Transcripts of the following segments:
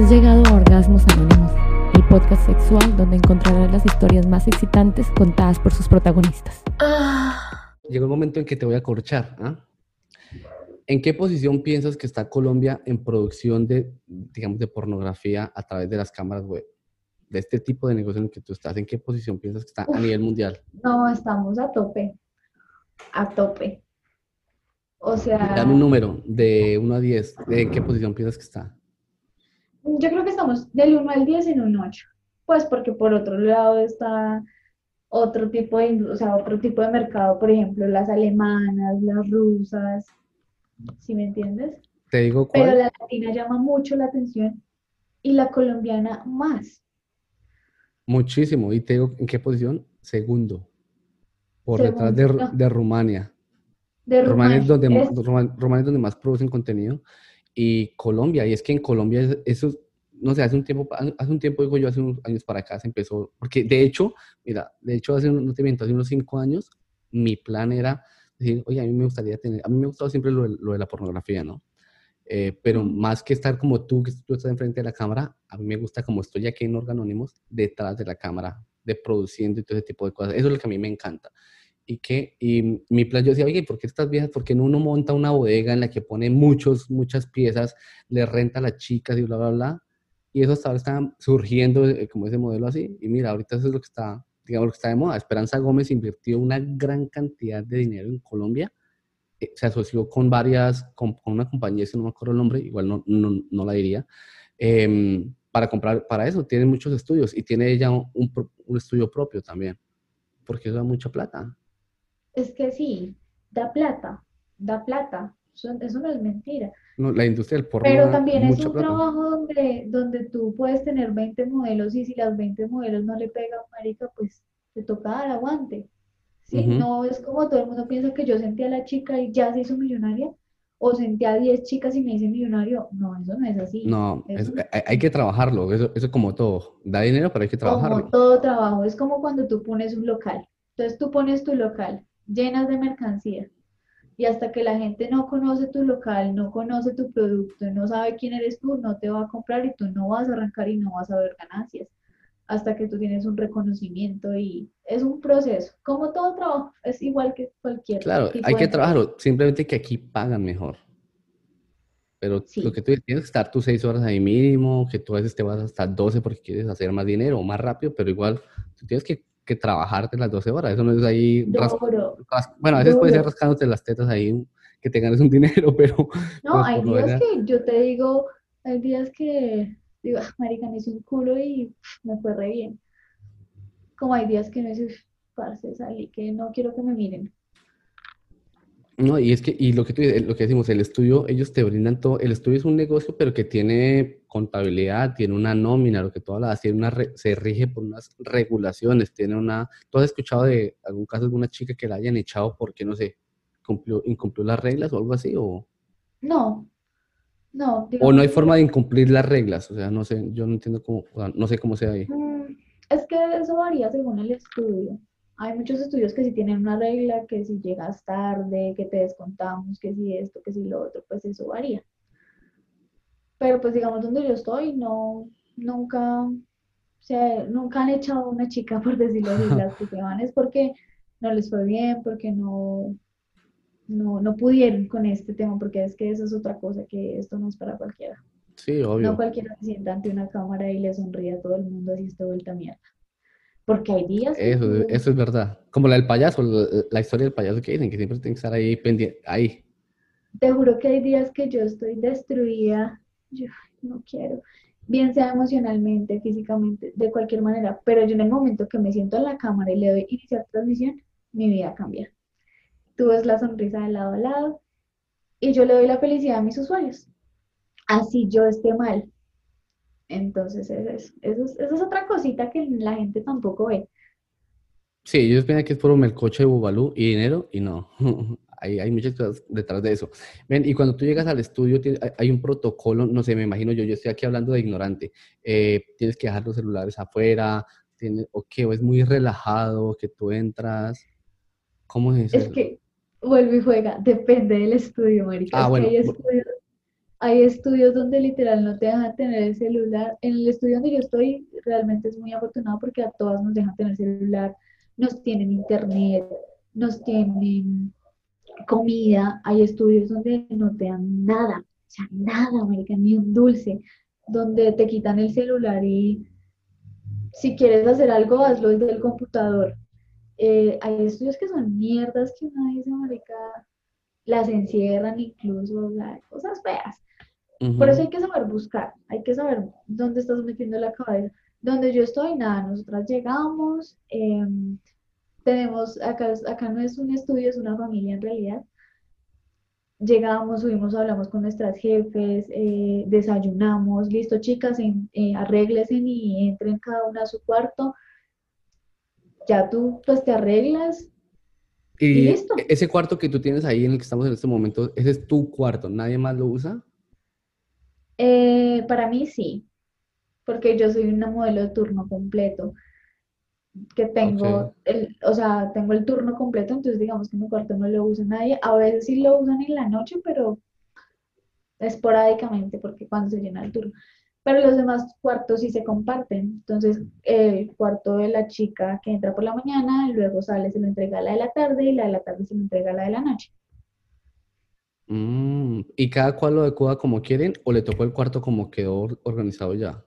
Has llegado a Orgasmos Anónimos, el podcast sexual donde encontrarás las historias más excitantes contadas por sus protagonistas. Llegó el momento en que te voy a corchar. ¿ah? ¿En qué posición piensas que está Colombia en producción de, digamos, de pornografía a través de las cámaras web? De este tipo de negocio en el que tú estás, ¿en qué posición piensas que está a nivel mundial? No, estamos a tope. A tope. O sea. Dame un número de 1 a 10. ¿De qué posición piensas que está? Yo creo que estamos del 1 al 10 en un 8. Pues porque por otro lado está otro tipo de, o sea, otro tipo de mercado, por ejemplo, las alemanas, las rusas, ¿sí me entiendes? Te digo cuál. Pero la latina llama mucho la atención y la colombiana más. Muchísimo. ¿Y te digo en qué posición? Segundo. Por detrás de, de Rumania. De Rumania, es donde, Es- Ruma- Rumania es donde más producen contenido y Colombia. Y es que en Colombia es- eso, no sé, hace un tiempo, hace un tiempo, digo yo, hace unos años para acá se empezó, porque de hecho, mira, de hecho, hace, no te miento, hace unos cinco años, mi plan era decir, oye, a mí me gustaría tener, a mí me ha gustado siempre lo, de- lo de la pornografía, ¿no? Eh, pero más que estar como tú, que tú estás enfrente de la cámara, a mí me gusta como estoy aquí en Organónimos, detrás de la cámara, de produciendo y todo ese tipo de cosas. Eso es lo que a mí me encanta. Y que, y mi plan, yo decía, oye, ¿por qué estas viejas? ¿Por qué no uno monta una bodega en la que pone muchos, muchas piezas, le renta a las chicas y bla, bla, bla? Y eso hasta ahora está surgiendo eh, como ese modelo así. Y mira, ahorita eso es lo que está, digamos, lo que está de moda. Esperanza Gómez invirtió una gran cantidad de dinero en Colombia. Eh, se asoció con varias, con, con una compañía, si no me acuerdo el nombre, igual no, no, no la diría, em, para comprar, para eso. Tiene muchos estudios y tiene ella un, pro- un estudio propio también, porque eso da mucha plata. Es que sí, da plata, da plata. Eso, eso no es mentira. No, la industria del porno Pero también es un plata. trabajo donde, donde tú puedes tener 20 modelos y si las 20 modelos no le pegan, marica, pues te toca dar aguante. ¿Sí? No es como todo el mundo piensa que yo sentí a la chica y ya se hizo millonaria, o senté a 10 chicas y me hice millonario. No, eso no es así. No, Eso es- hay, hay que trabajarlo, eso, eso como todo. Da dinero, pero hay que Como trabajarlo. todo trabajo, es como cuando tú pones un local. Entonces tú pones tu local, llenas de mercancía, y hasta que la gente no conoce tu local, no conoce tu producto, no sabe quién eres tú, no te va a comprar y tú no vas a arrancar y no vas a ver ganancias. Hasta que tú tienes un reconocimiento y es un proceso. Como todo trabajo, es igual que cualquier Claro, hay que trabajarlo, simplemente que aquí pagan mejor. Pero Sí. lo que tú tienes que estar tus seis horas ahí mínimo, que tú a veces te vas hasta 12 porque quieres hacer más dinero o más rápido, pero igual tú tienes que, que trabajarte las 12 horas. Eso no es ahí, ras- Duro. ras- bueno, a veces puede ser rascándote las tetas ahí, que te ganes un dinero, pero No, pues, hay días que yo te digo, hay días que digo, "Ah, marica, me hice un culo y me fue re bien. Como hay días que no dices, parce, salí, que no quiero que me miren. No, y es que, y lo que tú lo que decimos, el estudio, ellos te brindan todo, el estudio es un negocio, pero que tiene contabilidad, tiene una nómina, lo que tú hablas, tiene una, re- se rige por unas regulaciones, tiene una, ¿tú has escuchado de algún caso de alguna chica que la hayan echado porque, no sé, cumplió, incumplió las reglas o algo así, o, No, no, o no hay forma de incumplir las reglas, o sea, no sé, yo no entiendo cómo, o sea, no sé cómo sea ahí. Mm, Es que eso varía según el estudio. Hay muchos estudios que sí tienen una regla, que si llegas tarde, que te descontamos, que si esto, que si lo otro, pues eso varía. Pero pues digamos donde yo estoy, no, nunca, o sea, nunca han echado a una chica, por decirlo así, las que se van es porque no les fue bien, porque no, no, no pudieron con este tema, porque es que eso es otra cosa, que esto no es para cualquiera. Sí, No obvio. cualquiera se sienta ante una cámara y le sonríe a todo el mundo así esté vuelta mierda. Porque hay días eso es verdad. Como la del payaso, la, la historia del payaso que dicen, que siempre tiene que estar ahí pendiente, ahí. te juro que hay días que yo estoy destruida, yo no quiero, bien sea emocionalmente, físicamente, de cualquier manera, pero yo en el momento que me siento en la cámara y le doy iniciar transmisión, mi vida cambia. Tú ves la sonrisa de lado a lado y yo le doy la felicidad a mis usuarios. Así yo esté mal. Entonces, eso es, eso es, eso es otra cosita que la gente tampoco ve. Sí, ellos piensan que es por melcoche de bubalú y dinero, y no. Hay, hay muchas cosas detrás de eso. Ven, y cuando tú llegas al estudio, hay, un protocolo, no sé, me imagino yo, yo estoy aquí hablando de ignorante. eh, tienes que dejar los celulares afuera, tienes, o qué, o es muy relajado, que tú entras. ¿Cómo es Es eso? que vuelve y juega, depende del estudio, marica. Ah, Es que bueno, hay bu- estudios, hay estudios donde literal no te dejan tener el celular. En el estudio donde yo estoy, realmente es muy afortunado porque a todas nos dejan tener celular, nos tienen internet, nos tienen comida. Hay estudios donde no te dan nada, o sea, nada, América, ni un dulce, donde te quitan el celular y si quieres hacer algo, hazlo desde el computador. Eh, hay estudios que son mierdas que uno dice, marica, las encierran incluso, o cosas feas. Por eso hay que saber buscar, hay que saber dónde estás metiendo la cabeza. Donde yo estoy, nada, nosotras llegamos, em, tenemos, acá, acá no es un estudio, es una familia en realidad. Llegamos, subimos, hablamos con nuestras jefes, eh, desayunamos, listo chicas, en, eh, y entren cada una a su cuarto. Ya tú pues te arreglas, y, e, ese cuarto que tú tienes ahí en el que estamos en este momento, ese es tu cuarto, ¿nadie más lo usa? Eh, para mí sí, porque yo soy una modelo de turno completo, que tengo, el, o sea, tengo el turno completo, entonces digamos que mi cuarto no lo usa nadie. A veces sí lo usan en la noche, pero esporádicamente, porque cuando se llena el turno pero los demás cuartos sí se comparten. Entonces, el cuarto de la chica que entra por la mañana, luego sale, se lo entrega a la de la tarde y la de la tarde se lo entrega a la de la noche. Mm, ¿Y cada cual lo decora como quieren o le tocó el cuarto como quedó organizado ya?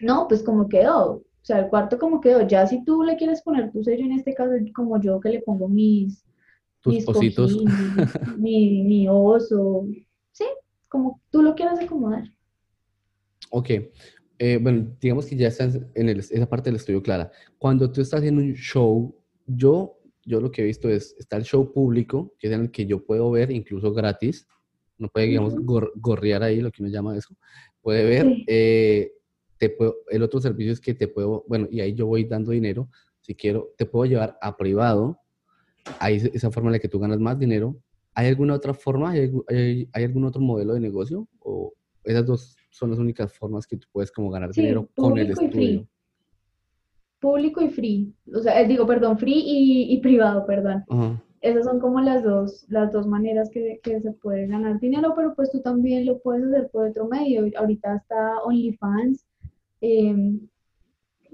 No, pues como quedó. O sea, el cuarto como quedó. Ya si tú le quieres poner tu sello, en este caso, como yo que le pongo mis... Tus cositos. mi, mi oso. Sí, como tú lo quieras acomodar. Ok. Eh, bueno, digamos que ya estás en esa parte del estudio clara. Cuando tú estás en un show, yo, yo lo que he visto es, está el show público, que es en el que yo puedo ver incluso gratis, no puede, digamos, gorrear ahí, lo que uno llama eso, puede ver, eh, te puedo, el otro servicio es que te puedo, bueno, y ahí yo voy dando dinero, si quiero, te puedo llevar a privado, ahí esa forma en la que tú ganas más dinero. ¿Hay alguna otra forma? ¿Hay, hay, hay algún otro modelo de negocio? ¿O esas dos son las únicas formas que tú puedes como ganar dinero con el estudio. Público y free. O sea, eh, digo, perdón, free y, privado, perdón. Esas son como las dos, las dos maneras que, se puede ganar dinero, pero pues tú también lo puedes hacer por otro medio. Ahorita está OnlyFans. Em,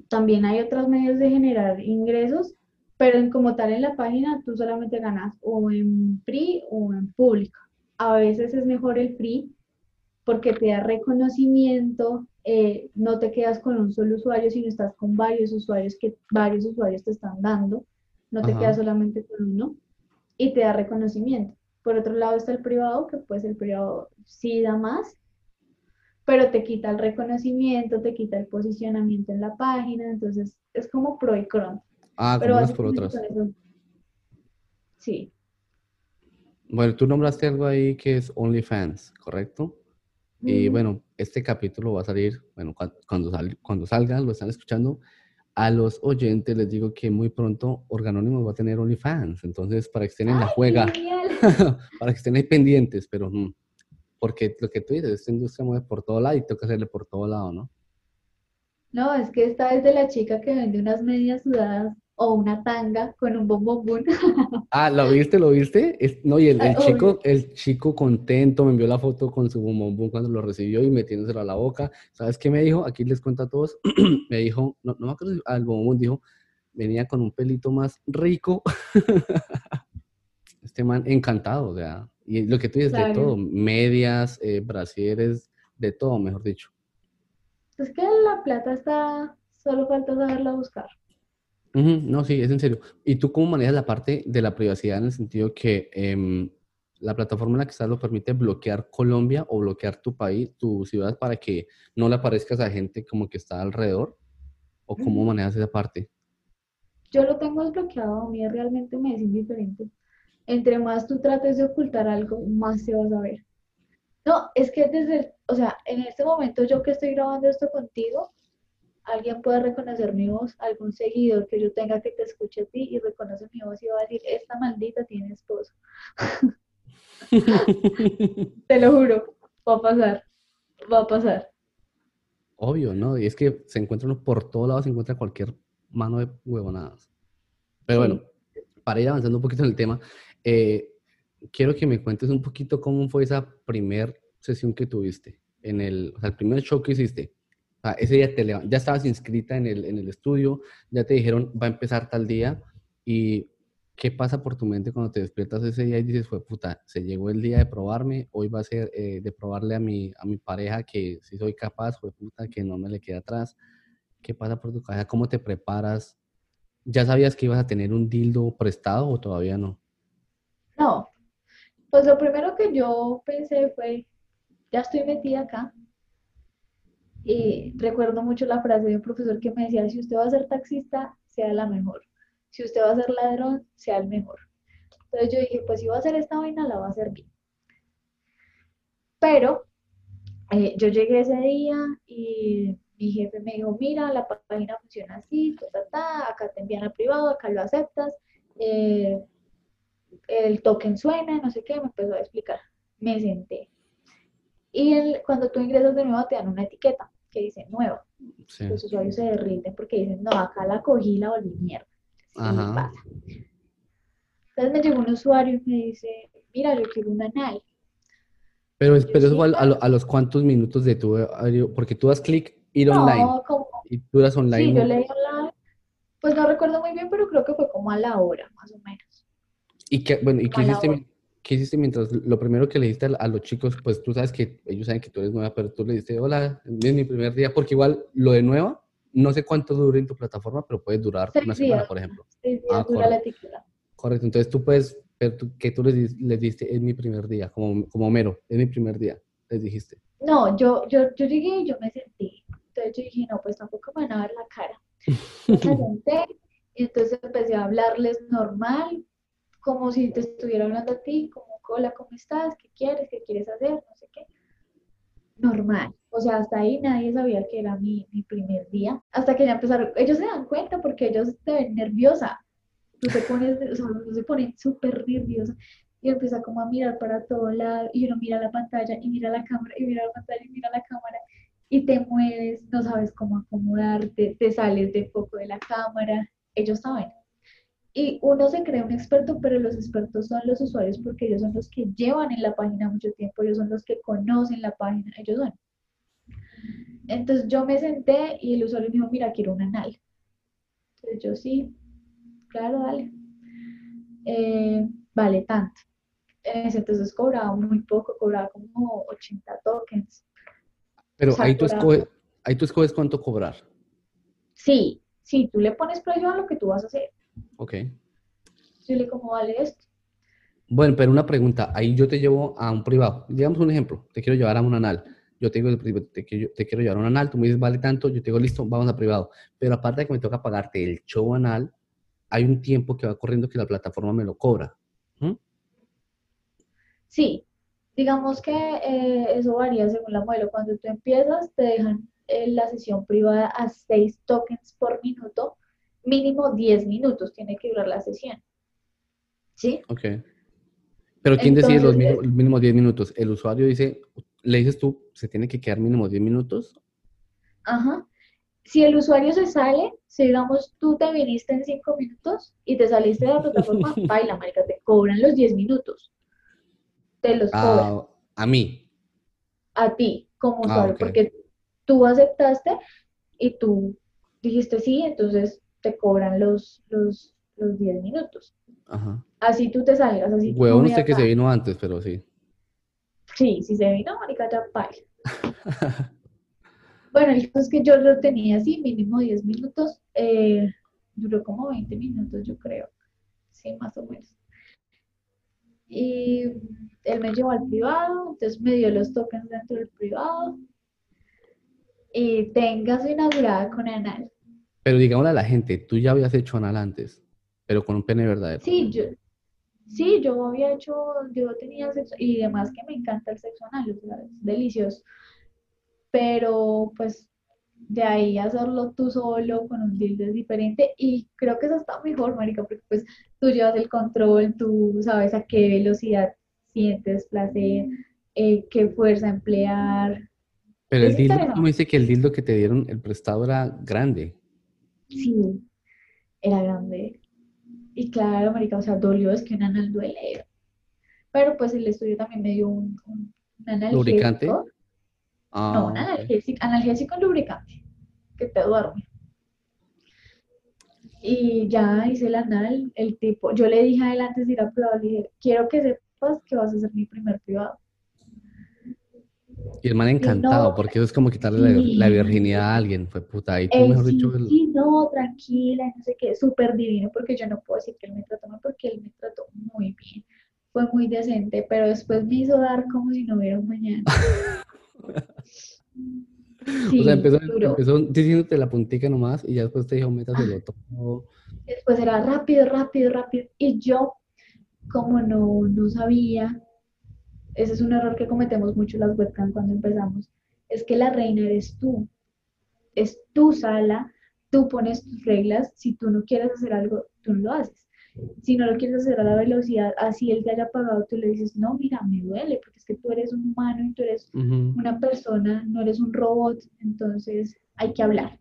también hay otros medios de generar ingresos, pero en, como tal en la página tú solamente ganas o en free o en público. A veces es mejor el free porque te da reconocimiento, eh, no te quedas con un solo usuario, sino estás con varios usuarios que varios usuarios te están dando, no te quedas solamente con uno y te da reconocimiento. Por otro lado está el privado, que pues el privado sí da más, pero te quita el reconocimiento, te quita el posicionamiento en la página, entonces es como pro y con. Ah, pero unas por otras. Sí. Bueno, tú nombraste algo ahí que es OnlyFans, ¿correcto? Y bueno, este capítulo va a salir, bueno, cuando, cuando salga, lo están escuchando, a los oyentes les digo que muy pronto Organónimos va a tener OnlyFans, entonces para que estén en la juega, para que estén ahí pendientes, pero mm, porque lo que tú dices, esta industria mueve por todo lado y toca hacerle por todo lado, ¿no? No, es que esta es de la chica que vende unas medias sudadas o una tanga con un bombón. Ah, ¿lo viste? ¿Lo viste? no, y el, chico, el chico contento me envió la foto con su bombón cuando lo recibió y metiéndoselo a la boca. ¿Sabes qué me dijo? Aquí les cuento a todos. me dijo, no, no me acuerdo, al bombón dijo, venía con un pelito más rico. este man encantado, o sea, y lo que tú dices de todo, medias, eh, brasieres, de todo, mejor dicho. Es que la plata está, solo falta saberla buscar. No, sí, es en serio. ¿Y tú cómo manejas la parte de la privacidad en el sentido que em, la plataforma en la que estás lo permite bloquear Colombia o bloquear tu país, tu ciudad, para que no le aparezcas a gente como que está alrededor? ¿O cómo manejas esa parte? Yo lo tengo desbloqueado, a mí realmente me es indiferente. Entre más tú trates de ocultar algo, más te vas a ver. No, es que desde, o sea, en este momento yo que estoy grabando esto contigo, alguien puede reconocer mi voz, algún seguidor que yo tenga que te escuche a ti y reconoce mi voz y va a decir, esta maldita tiene esposo. te lo juro, va a pasar, va a pasar. Obvio, ¿no? Y es que se encuentra uno por todos lados, se encuentra cualquier mano de huevonadas. Pero bueno, para ir avanzando un poquito en el tema, eh, quiero que me cuentes un poquito cómo fue esa primer sesión que tuviste, en el, o sea, el primer show que hiciste, ese día te ya estabas inscrita en el, estudio, ya te dijeron va a empezar tal día y ¿qué pasa por tu mente cuando te despiertas ese día y dices, fue puta, se llegó el día de probarme, hoy va a ser eh, de probarle a mi, a mi pareja que si soy capaz, fue puta, que no me le queda atrás? ¿Qué pasa por tu cabeza? ¿Cómo te preparas? ¿Ya sabías que ibas a tener un dildo prestado o todavía no? No, pues lo primero que yo pensé fue, ya estoy metida acá. Y recuerdo mucho la frase de un profesor que me decía, si usted va a ser taxista, sea la mejor. Si usted va a ser ladrón, sea el mejor. Entonces yo dije, pues si va a hacer esta vaina, la va a hacer bien. Pero eh, yo llegué ese día y mi jefe me dijo, mira, la página funciona así, ta, ta, ta, acá te envían a privado, acá lo aceptas. eh, el token suena, no sé qué, me empezó a explicar. Me senté. Y el- cuando tú ingresas de nuevo te dan una etiqueta que dice nueva. Sí. Los usuarios se derriten porque dicen, no, acá la cogí la volví mierda. Sí Ajá. pasa. Entonces me llegó un usuario y me dice, mira, yo quiero un anal. Pero, es- pero eso sí, a, los cuantos minutos de tu horario, porque tú das clic ir online No, como, y tú das sí, online. yo leí online. Pues no recuerdo muy bien, pero creo que fue como a la hora, más o menos. ¿Y qué, bueno, ¿y qué hiciste, qué hiciste mientras lo primero que le dijiste a, los chicos, pues tú sabes que ellos saben que tú eres nueva, pero tú le dijiste, hola, es mi primer día, porque igual lo de nueva, no sé cuánto dure en tu plataforma, pero puede durar Seis una semana, días. por ejemplo. Seis días Ah, dura la correcto. etiqueta. Correcto, entonces tú puedes, pero tú, que tú les, les diste, es mi primer día, como, como Homero, es mi primer día, les dijiste. No, yo, yo, yo llegué y yo me sentí. Entonces yo dije, no, pues tampoco me van a ver la cara. Entonces me senté y entonces empecé a hablarles normal, como si te estuviera hablando a ti, como, hola, ¿cómo estás? ¿Qué quieres? ¿Qué quieres hacer? No sé qué. Normal. O sea, hasta ahí nadie sabía que era mi, mi primer día. Hasta que ya empezaron, ellos se dan cuenta porque ellos te ven nerviosa. Tú te pones, o sea, uno se pone súper nerviosa y empieza como a mirar para todo lado y uno mira la pantalla y mira la cámara y mira la pantalla y mira la cámara y te mueves, no sabes cómo acomodarte, te sales de foco de la cámara, ellos saben. Y uno se cree un experto, pero los expertos son los usuarios porque ellos son los que llevan en la página mucho tiempo, ellos son los que conocen la página, ellos son. Entonces yo me senté y el usuario me dijo, mira, quiero un anal. Entonces yo sí, claro, dale. Eh, vale tanto. Entonces cobraba muy poco, cobraba como 80 tokens. Pero O sea, ahí tú escoges, ahí tú escoges cuánto cobrar, Sí, sí, tú le pones precio a lo que tú vas a hacer. ¿Ok? Yo le como vale esto. Bueno, pero una pregunta, ahí yo te llevo a un privado. Digamos un ejemplo, te quiero llevar a un anal. Yo te digo, te quiero, te quiero llevar a un anal, tú me dices, vale tanto, yo te digo, listo, vamos a privado. Pero aparte de que me toca pagarte el show anal, hay un tiempo que va corriendo que la plataforma me lo cobra. ¿Mm? Sí, digamos que eh, eso varía según la modelo. Cuando tú empiezas, te dejan eh, la sesión privada a 6 tokens por minuto, mínimo 10 minutos tiene que durar la sesión. ¿Sí? Ok. Pero ¿quién decide los mínimos, los mínimos 10 minutos? ¿El usuario dice, le dices tú, se tiene que quedar mínimo 10 minutos? Ajá. Si el usuario se sale, si digamos tú te viniste en 5 minutos y te saliste de la plataforma, baila, marica, te cobran los 10 minutos. Te los cobran. A, mí. a ti como Ah, usuario, porque tú aceptaste y tú dijiste sí, entonces te cobran los, los, los 10 minutos. Ajá. Así tú te salgas, así Huevón no usted que se vino antes, pero sí. Sí, si se vino, marica, ya baila. Bueno, el caso es que yo lo tenía así, mínimo 10 minutos, eh, duró como 20 minutos, yo creo, sí, más o menos. Y él me llevó al privado, entonces me dio los tokens dentro del privado. Y tenga su inaugurada con anal. Pero digámosle a la gente, tú ya habías hecho anal antes, pero con un pene verdadero. Sí, yo, sí, yo había hecho, yo tenía sexo, y además que me encanta el sexo anal, es delicioso. Pero pues de ahí hacerlo tú solo con un dildo es diferente y creo que eso está mejor, marica, porque pues tú llevas el control, tú sabes a qué velocidad sientes placer, eh, qué fuerza emplear. Pero el dildo, tú me dice que el dildo que te dieron, el prestado era grande. Sí, era grande. Y claro, marica, o sea, dolió, es que un anal duele. Pero pues el estudio también me dio un, un- un ¿Lubricante? analgésico. Ah, No, un analgésico, analgésico lubricante, que te duerme. Y ya hice el anal, el tipo, yo le dije a él antes de ir a probar, le dije, quiero que sepas que vas a ser mi primer privado. Y el man encantado, no, porque eso es como quitarle la, sí. la virginidad a alguien, fue puta. Y tú, Él mejor dicho, el- sí, no, tranquila, no sé qué, súper divino, porque yo no puedo decir que él me trató mal, porque él me trató muy bien, fue muy decente, pero después me hizo dar como si no hubiera un mañana. Sí, o sea, empezó, empezó diciéndote la puntica nomás y ya después te dijo, métaselo todo. Después era rápido, rápido, rápido. Y yo, como no, no sabía, ese es un error que cometemos mucho las webcam cuando empezamos, es que la reina eres tú. Es tu sala, tú pones tus reglas. Si tú no quieres hacer algo, tú no lo haces. Si no lo quieres hacer a la velocidad, así él te haya pagado, tú le dices, no, mira, me duele, porque es que tú eres un humano y tú eres una persona, no eres un robot, entonces hay que hablar.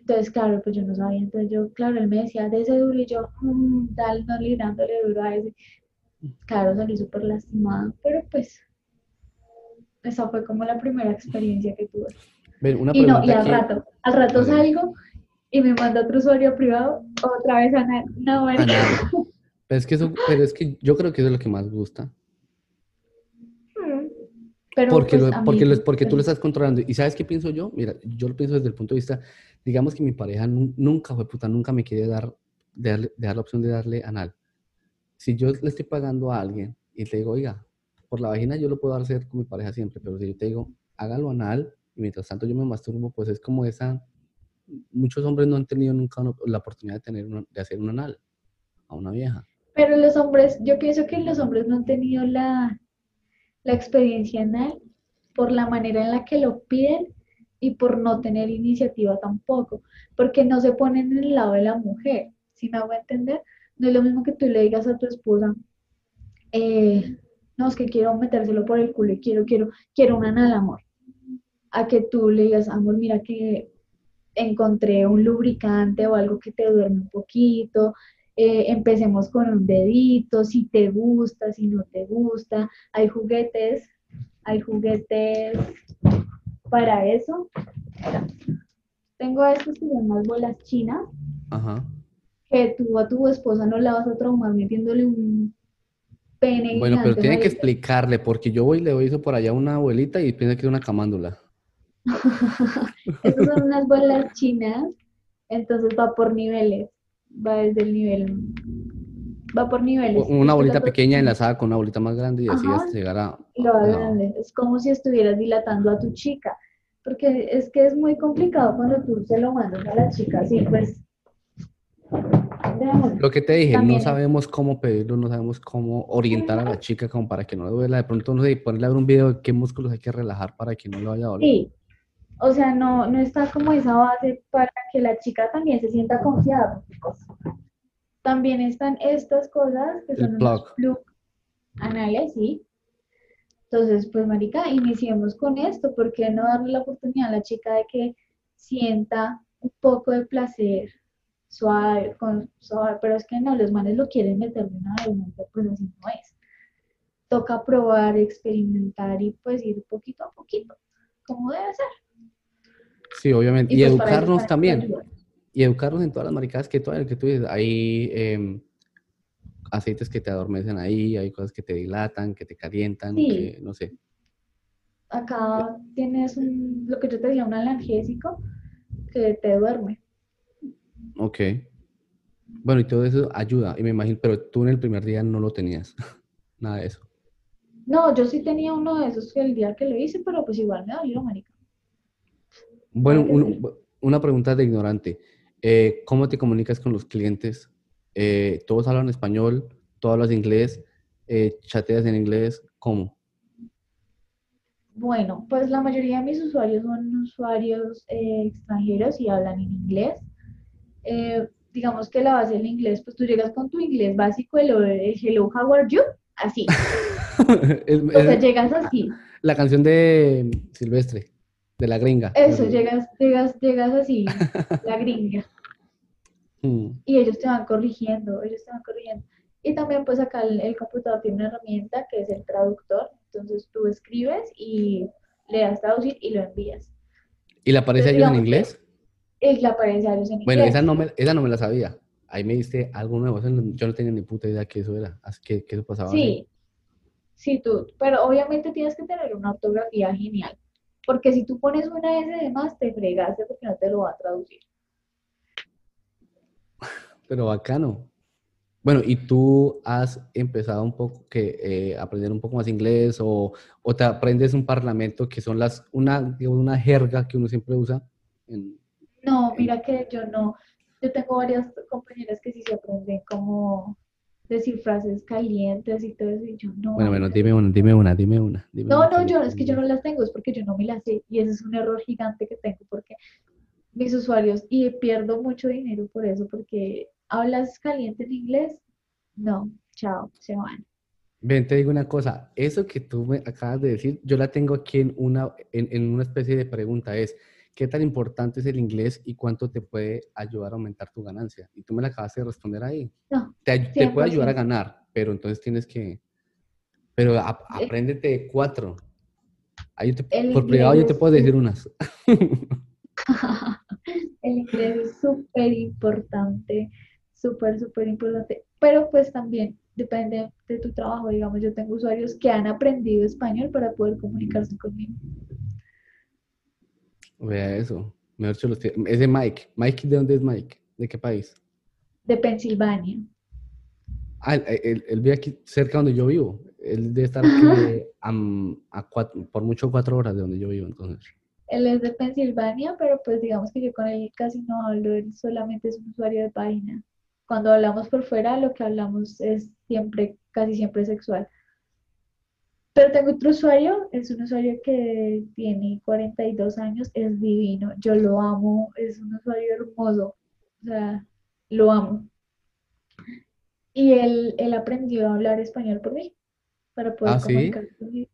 Entonces, claro, pues yo no sabía, entonces yo, claro, él me decía, de ese duro, y yo, mmm, dale, no le dándole duro a ese. Claro, salí súper lastimada, pero pues, esa fue como la primera experiencia que tuve. Una Y no, y al rato, al rato salgo y me manda otro usuario privado, otra vez a na- una buena. Ah, no. Pero es que eso, pero es que yo creo que eso es lo que más gusta. Pero Porque, pues, lo- porque, mí, lo- porque tú lo estás controlando. ¿Y sabes qué pienso yo? Mira, yo lo pienso desde el punto de vista, digamos que mi pareja nu- nunca fue puta, nunca me quiere dar, de dar la opción de darle anal. Si yo le estoy pagando a alguien y le digo, oiga, por la vagina yo lo puedo hacer con mi pareja siempre, pero si yo te digo, hágalo anal y mientras tanto yo me masturbo, pues es como esa. Muchos hombres no han tenido nunca la oportunidad de, tener de hacer un anal a una vieja. Pero los hombres, yo pienso que los hombres no han tenido la, la experiencia anal por la manera en la que lo piden y por no tener iniciativa tampoco, porque no se ponen en el lado de la mujer, si me hago entender, no es lo mismo que tú le digas a tu esposa, eh, no, es que quiero metérselo por el culo y quiero, quiero, quiero un anal, amor, a que tú le digas, amor, mira que encontré un lubricante o algo que te duerme un poquito, eh, empecemos con un dedito, si te gusta, si no te gusta. Hay juguetes, hay juguetes para eso. Tengo estos que son unas bolas chinas, Ajá. Que tú a tu esposa no la vas a traumar metiéndole un pene Bueno, pero tiene que explicarle, porque yo voy y le doy eso por allá a una abuelita y piensa que es una camándula. Estas son unas bolas chinas, entonces va por niveles, va desde el nivel, va por niveles. Una bolita pequeña enlazada con una bolita más grande y así Ajá. hasta llegar a... lo va grande. Es como si estuvieras dilatando a tu chica, porque es que es muy complicado cuando tú se lo mandas a la chica así, pues. Lo que te dije, También no sabemos cómo pedirlo, no sabemos cómo orientar a la chica como para que no le duela. De pronto, no sé, ponerle a ver un video de qué músculos hay que relajar para que no le vaya a doler. Sí, o sea, no, no está como esa base para que la chica también se sienta confiada. pues, también están estas cosas que son unos plug. plug anales, sí. Entonces, pues, marica, iniciemos con esto, ¿por qué no darle la oportunidad a la chica de que sienta un poco de placer suave, con, suave, pero es que no, los manes lo quieren meter de una vez, pues así no es. Toca probar, experimentar y pues ir poquito a poquito, como debe ser. Sí, obviamente. Y, pues, para educarnos también. Y educarnos en todas las maricadas que tú, que tú dices. Hay em, aceites que te adormecen ahí, hay cosas que te dilatan, que te calientan, Sí. que no sé. Acá tienes un, lo que yo te decía, un analgésico que te duerme. Ok. Bueno, y todo eso ayuda, y me imagino, pero tú en el primer día no lo tenías. Nada de eso. No, yo sí tenía uno de esos que el día que lo hice, pero pues igual me dolió, marica. Bueno, un- una pregunta de ignorante. Eh, ¿cómo te comunicas con los clientes? Eh, ¿todos hablan español? ¿Todos hablas inglés? Eh, ¿chateas en inglés? ¿Cómo? Bueno, pues la mayoría de mis usuarios son usuarios eh, extranjeros y hablan en inglés. Eh, digamos que la base del inglés, pues tú llegas con tu inglés básico, el, el hello, how are you? Así. O sea, llegas así. la canción de Silvestre, de la gringa. Eso, Así. llegas, llegas, llegas así, la gringa. Mm, y ellos te van corrigiendo, ellos te van corrigiendo. Y también pues acá el, el computador tiene una herramienta que es el traductor, entonces tú escribes y le das traducir y lo envías. ¿Y le aparece a ellos en inglés? Es la aparece a ellos en Bueno, esa no, me, esa no me la sabía. Ahí me diste algo nuevo. eso no- Yo no tenía ni puta idea que eso era. Que, que eso pasaba. Sí, sí, tú, pero obviamente tienes que tener una ortografía genial, porque si tú pones una S de más, te fregaste porque no te lo va a traducir. Pero bacano. Bueno, ¿y tú has empezado un poco que eh, aprender un poco más inglés o, o te aprendes un parlamento que son las una una jerga que uno siempre usa? en- No, mira que yo no, yo tengo varias compañeras que sí se aprenden como decir frases calientes y todo eso, y yo no. Bueno, bueno, dime una, dime una, dime una. dime No, una no, yo, es que yo no las tengo, es porque yo no me las sé, y ese es un error gigante que tengo, porque mis usuarios, y pierdo mucho dinero por eso, porque hablas caliente en inglés, no, chao, se van. Ven, te digo una cosa, eso que tú me acabas de decir, yo la tengo aquí en una, en, en una especie de pregunta, es, ¿qué tan importante es el inglés y cuánto te puede ayudar a aumentar tu ganancia? Y tú me la acabas de responder ahí. No, Te, puede ayudar a 100%. ganar, pero entonces tienes que, pero ap- Eh. apréndete cuatro. Ahí te- El por privado yo te puedo decir unas. El inglés es súper importante, súper, súper importante, pero pues también depende de tu trabajo. Digamos, yo tengo usuarios que han aprendido español para poder comunicarse conmigo. Vea eso. Mejor dicho, los tie- es de Mike. Mike, ¿de dónde es Mike? ¿De qué país? De Pensilvania. Ah, él, él- él vive aquí cerca donde yo vivo. Él debe estar aquí am- a cuatro- por mucho cuatro horas de donde yo vivo, entonces. Él es de Pensilvania, pero pues digamos que yo con él casi no hablo, él solamente es un usuario de página. Cuando hablamos por fuera, lo que hablamos es siempre, casi siempre sexual. Pero tengo otro usuario, es un usuario que tiene 42 años, es divino, yo lo amo, es un usuario hermoso, o sea, lo amo. Y él, él aprendió a hablar español por mí, para poder ¿Ah, sí? comunicarse conmigo.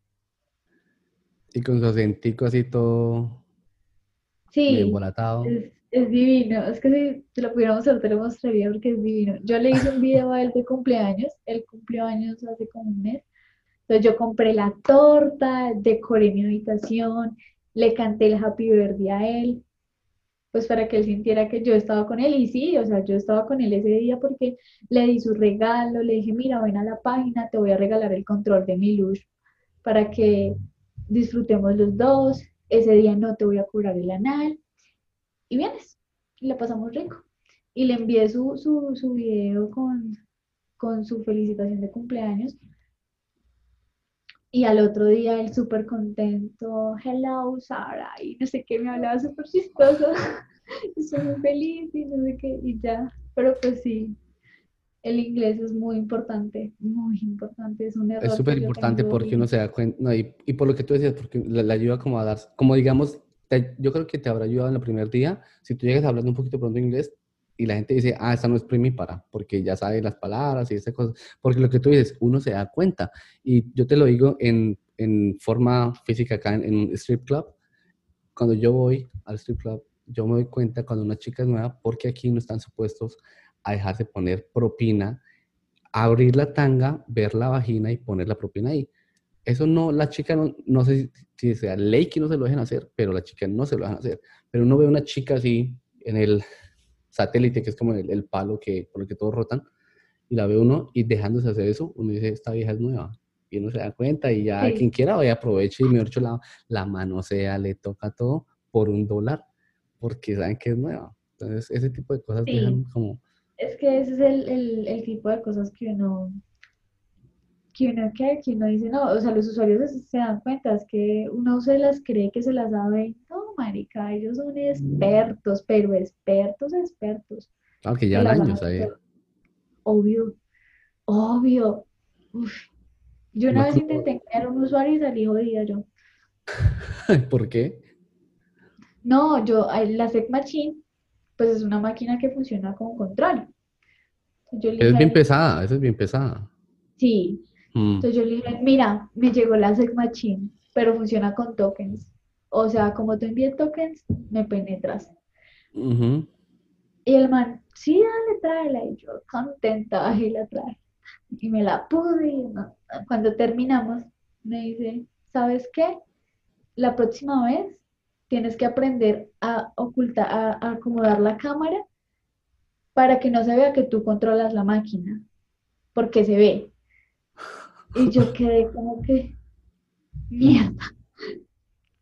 Y con su acentico así todo Sí. embolatado. Es, es divino, es que si te lo pudiéramos hacer te lo mostraría porque es divino. Yo le hice un video a él de cumpleaños, él cumplió años hace como un mes. Entonces yo compré la torta, decoré mi habitación, le canté el happy birthday a él, pues para que él sintiera que yo estaba con él. Y sí, o sea, yo estaba con él ese día porque le di su regalo, le dije, mira, ven a la página, te voy a regalar el control de mi luz para que disfrutemos los dos. Ese día no te voy a cobrar el anal y vienes y la pasamos rico. Y le envié su, su, su video con, con su felicitación de cumpleaños. Y al otro día él súper contento, hello Sara, y no sé qué, me hablaba súper chistoso, estoy muy feliz y no sé qué, y ya. Pero pues sí, el inglés es muy importante, muy importante, es un error Es súper importante porque uno se da cuenta, no, y, y por lo que tú decías, porque le ayuda como a dar, como digamos, te- yo creo que te habrá ayudado en el primer día, si tú llegas hablando un poquito pronto inglés y la gente dice, ah, esta no es primípara, porque ya sabe las palabras y esas cosas, porque lo que tú dices, uno se da cuenta, y yo te lo digo en, en forma física acá en, en un strip club, cuando yo voy al strip club, yo me doy cuenta cuando una chica es nueva, porque aquí no están supuestos a dejarse poner propina abrir la tanga, ver la vagina y poner la propina ahí. Eso no, la chica no, no sé si sea ley que no se lo dejen hacer, pero la chica no se lo dejan hacer. Pero uno ve una chica así en el satélite, que es como el, el palo que, por el que todos rotan, y la ve uno y dejándose hacer eso, uno dice, esta vieja es nueva. Y uno se da cuenta y ya Sí. quien quiera vaya aproveche y mejor dicho la, la manosea, le toca todo por un dólar, porque saben que es nueva. Entonces, ese tipo de cosas Sí. dejan como... Es que ese es el, el, el tipo de cosas que uno, que uno, que, que uno dice, no, o sea, los usuarios se, se dan cuenta, es que uno se las cree que se las sabe, no, marica, ellos son expertos, pero expertos, expertos. Claro que las años ahí. Obvio, obvio. Uf. Yo una No vez intenté crear un usuario y salí jodida yo. ¿Por qué? No, yo, la Sec Machine, pues es una máquina que funciona con control. Yo le Es bien pesada, esa es bien pesada. sí, Mm. Entonces yo le dije, mira, me llegó la Sec Machine, pero funciona con tokens. O sea, como tú envíes tokens, me penetras. Y el man, sí, dale, tráela. Y yo contenta, y la traje. Y me la pude. Y no- cuando terminamos, me dice, ¿sabes qué? La próxima vez tienes que aprender a ocultar, a, acomodar la cámara para que no se vea que tú controlas la máquina, porque se ve. Y yo quedé como que, mierda,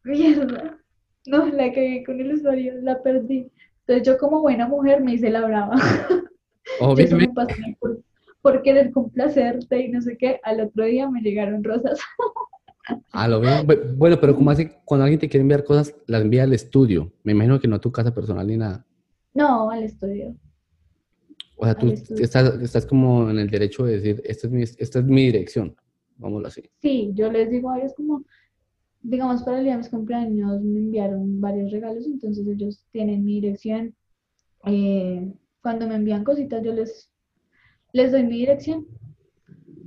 mierda. No, la cagué con el usuario, la perdí. Entonces yo como buena mujer me hice la brava. Eso me pasó por, por, querer complacerte y no sé qué. Al otro día me llegaron rosas. Ah, lo veo. Bueno, pero ¿cómo así? Cuando alguien te quiere enviar cosas, las envía al estudio. Me imagino que no a tu casa personal ni nada. No, al estudio. O sea, tú estás, estás, como en el derecho de decir, esta es mi, esta es mi dirección, vámonos así. Sí, yo les digo a ellos como, digamos, para el día de mis cumpleaños me enviaron varios regalos, entonces ellos tienen mi dirección. Eh, cuando me envían cositas, yo les, les doy mi dirección.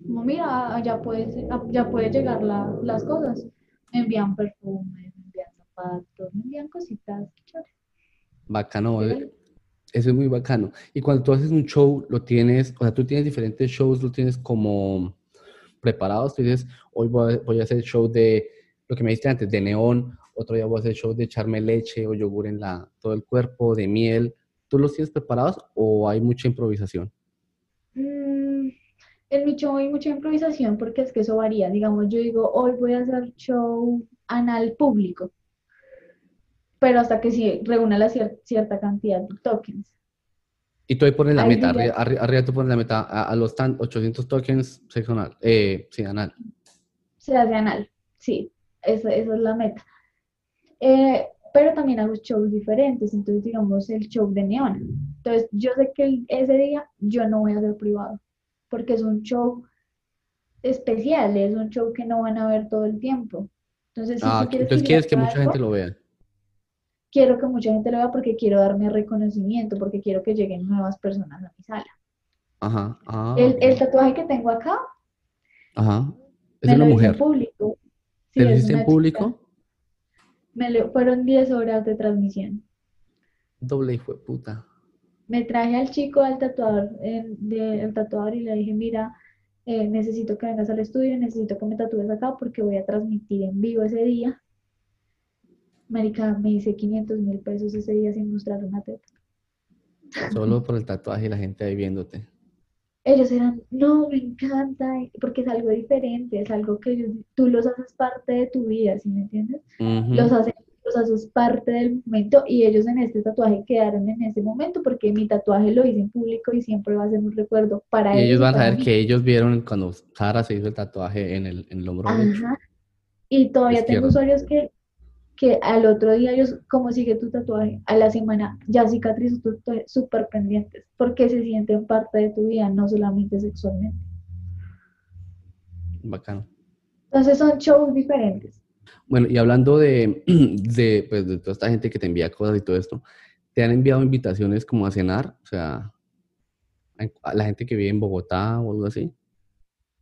Como, mira, ya puede, ya puede llegar las cosas. Me envían perfumes, me envían zapatos, me envían cositas. Bacano, ¿eh? eso es muy bacano. Y cuando tú haces un show, lo tienes, o sea, tú tienes diferentes shows, lo tienes como preparados. Tú dices, hoy voy a, voy a hacer show de lo que me dijiste antes, de neón, otro día voy a hacer show de echarme leche o yogur en la, todo el cuerpo, de miel. ¿Tú los tienes preparados o hay mucha improvisación? Mm, en mi show hay mucha improvisación porque es que eso varía. Digamos, yo digo, hoy voy a hacer show anal público, pero hasta que sí reúna la cierta cantidad de tokens. Y tú ahí pones la meta, arriba, tú pones la meta a, los tan 800 tokens sexo anal, eh, sí, anal. Se hace anal, sí. Esa, es la meta. Eh, pero también hago shows diferentes, entonces digamos el show de neón. Entonces yo sé que ese día yo no voy a hacer privado, porque es un show especial, es un show que no van a ver todo el tiempo. Entonces, si ah, quieres, entonces quieres que mucha gente lo vea. Quiero que mucha gente lo vea porque quiero darme reconocimiento, porque quiero que lleguen nuevas personas a mi sala. Ajá. Ah, el, tatuaje que tengo acá Ajá. es una mujer. Público. ¿Te lo hiciste en público? Me fueron 10 horas de transmisión. Doble hijo de puta. Me traje al chico al tatuador, del tatuador y le dije, mira, eh, necesito que vengas al estudio, necesito que me tatúes acá porque voy a transmitir en vivo ese día. Marica, me hice 500 mil pesos ese día sin mostrar una teta. Solo por el tatuaje y la gente ahí viéndote ellos eran, no, me encanta, porque es algo diferente, es algo que tú los haces parte de tu vida, ¿sí me entiendes? los, haces, los haces parte del momento y ellos en este tatuaje quedaron en ese momento porque mi tatuaje lo hice en público y siempre va a ser un recuerdo para ellos. Y ellos van a saber que ellos vieron cuando Sara se hizo el tatuaje en el, en el hombro Ajá. Y todavía tengo usuarios que que al otro día ellos, ¿cómo sigue tu tatuaje? A la semana ya cicatrizó tu tatuaje, súper pendientes, porque se sienten parte de tu vida, no solamente sexualmente. Bacano. Entonces son shows diferentes. Bueno, y hablando de, de, pues, de toda esta gente que te envía cosas y todo esto, ¿te han enviado invitaciones como a cenar? O sea, a la gente que vive en Bogotá o algo así.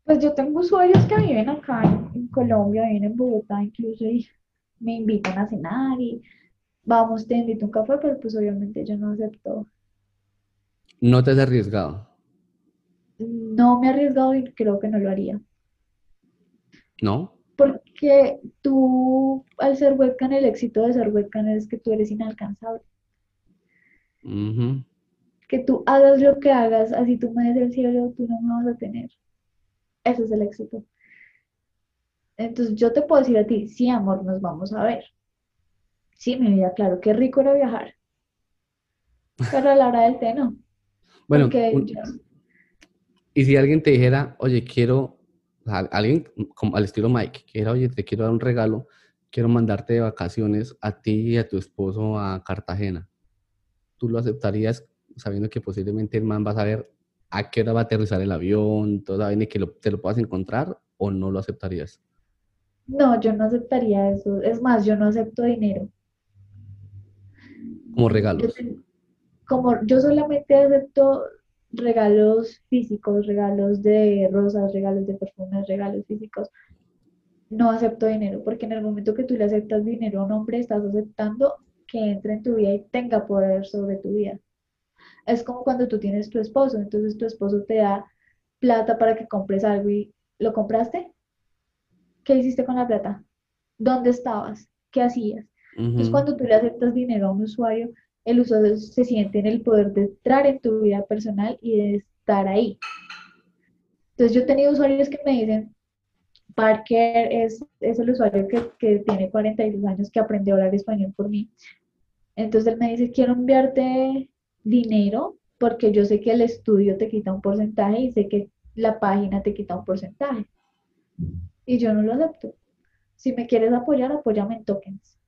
Pues yo tengo usuarios que viven acá en, Colombia, viven en Bogotá incluso, y me invitan a cenar y vamos, te invito un café, pero pues obviamente yo no acepto. ¿No te has arriesgado? No me he arriesgado y creo que no lo haría. ¿No? Porque tú, al ser webcam, el éxito de ser webcam es que tú eres inalcanzable. Que tú hagas lo que hagas, así tú me des el cielo, tú no me vas a tener. Ese es el éxito. Entonces yo te puedo decir a ti, sí, amor, nos vamos a ver. Sí, mi vida, claro, qué rico era viajar. Pero a la hora del té no. Bueno, y si alguien te dijera, oye, quiero, alguien como al estilo Mike, que era, oye, te quiero dar un regalo, quiero mandarte de vacaciones a ti y a tu esposo a Cartagena, ¿tú lo aceptarías sabiendo que posiblemente el man va a saber a qué hora va a aterrizar el avión, toda y que te lo puedas encontrar o no lo aceptarías? No, yo no aceptaría eso. Es más, yo no acepto dinero. Como regalos. Yo, como yo solamente acepto regalos físicos, regalos de rosas, regalos de perfumes, regalos físicos. No acepto dinero, porque en el momento que tú le aceptas dinero a un hombre, estás aceptando que entre en tu vida y tenga poder sobre tu vida. Es como cuando tú tienes tu esposo, entonces tu esposo te da plata para que compres algo y lo compraste, ¿qué hiciste con la plata? ¿Dónde estabas? ¿Qué hacías? Entonces, cuando tú le aceptas dinero a un usuario, el usuario se siente en el poder de entrar en tu vida personal y de estar ahí. Entonces, yo he tenido usuarios que me dicen, Parker es, es el usuario que, que tiene 42 años que aprendió a hablar español por mí. Entonces, él me dice, quiero enviarte dinero porque yo sé que el estudio te quita un porcentaje y sé que la página te quita un porcentaje. Y yo no lo acepto. Si me quieres apoyar, apóyame en tokens.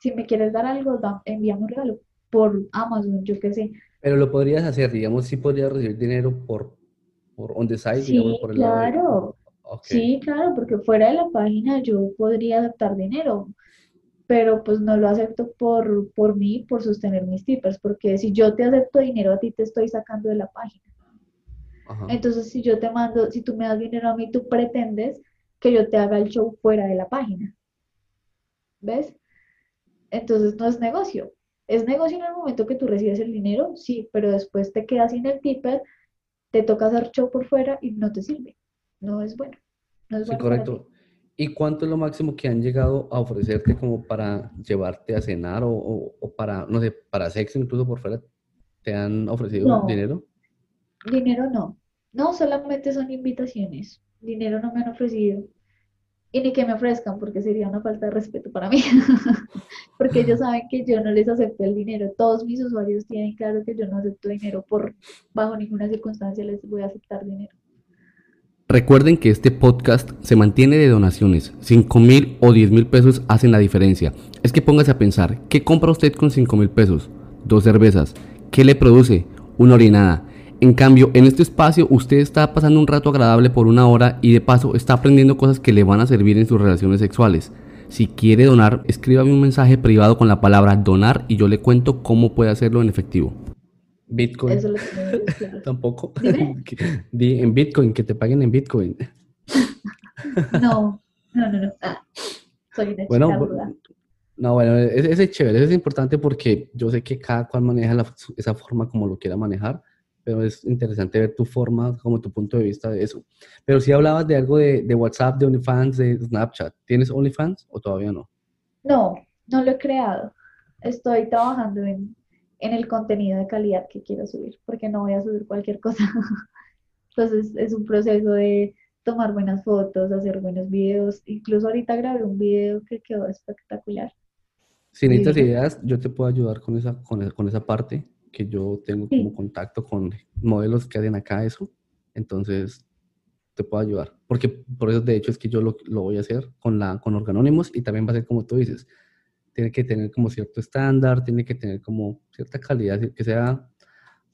Si me quieres dar algo, da- envíame un regalo por Amazon, yo qué sé. Pero lo podrías hacer, digamos, sí podrías recibir dinero por, por on the side, digamos, por el lado de... claro. Ok. Sí, claro, porque fuera de la página yo podría aceptar dinero, pero pues no lo acepto por, por mí, por sostener mis tippers, porque si yo te acepto dinero a ti, te estoy sacando de la página. Ajá. Entonces, si yo te mando, si tú me das dinero a mí, tú pretendes que yo te haga el show fuera de la página. ¿Ves? Entonces no es negocio. Es negocio en el momento que tú recibes el dinero, sí, pero después te quedas sin el tipper, te toca hacer show por fuera y no te sirve. No es bueno. No es Sí, bueno correcto. ¿Y cuánto es lo máximo que han llegado a ofrecerte como para llevarte a cenar o, o- o para, no sé, para sexo incluso por fuera? ¿Te han ofrecido No. dinero? Dinero no. No, solamente son invitaciones. Dinero no me han ofrecido. Y ni que me ofrezcan, porque sería una falta de respeto para mí. Porque ellos saben que yo no les acepto el dinero. Todos mis usuarios tienen claro que yo no acepto dinero por bajo ninguna circunstancia les voy a aceptar dinero. Recuerden que este podcast se mantiene de donaciones. 5 mil o 10 mil pesos hacen la diferencia. Es que póngase a pensar, ¿qué compra usted con 5 mil pesos? Dos cervezas. ¿Qué le produce? Una orinada. En cambio, en este espacio usted está pasando un rato agradable por una hora y de paso está aprendiendo cosas que le van a servir en sus relaciones sexuales. Si quiere donar, escríbame un mensaje privado con la palabra donar y yo le cuento cómo puede hacerlo en efectivo. Bitcoin. Eso lo claro. Tampoco. Di en Bitcoin, que te paguen en Bitcoin. No, no, no, no. Ah, soy una Bueno, chica no, bueno, ese, ese es chévere, ese es importante porque yo sé que cada cual maneja la- esa forma como lo quiera manejar, pero es interesante ver tu forma, como tu punto de vista de eso. Pero si hablabas de algo de, de WhatsApp, de OnlyFans, de Snapchat, ¿tienes OnlyFans o todavía no? No, no lo he creado. Estoy trabajando en, en el contenido de calidad que quiero subir, porque no voy a subir cualquier cosa. Entonces es un proceso de tomar buenas fotos, hacer buenos videos. Incluso ahorita grabé un video que quedó espectacular. Si necesitas Sí. ideas, yo te puedo ayudar con esa, con, con esa parte, que yo tengo como contacto con modelos que hacen acá eso, entonces te puedo ayudar. Porque por eso, de hecho, es que yo lo, lo voy a hacer con, la, con Organónimos y también va a ser como tú dices, tiene que tener como cierto estándar, tiene que tener como cierta calidad, que sea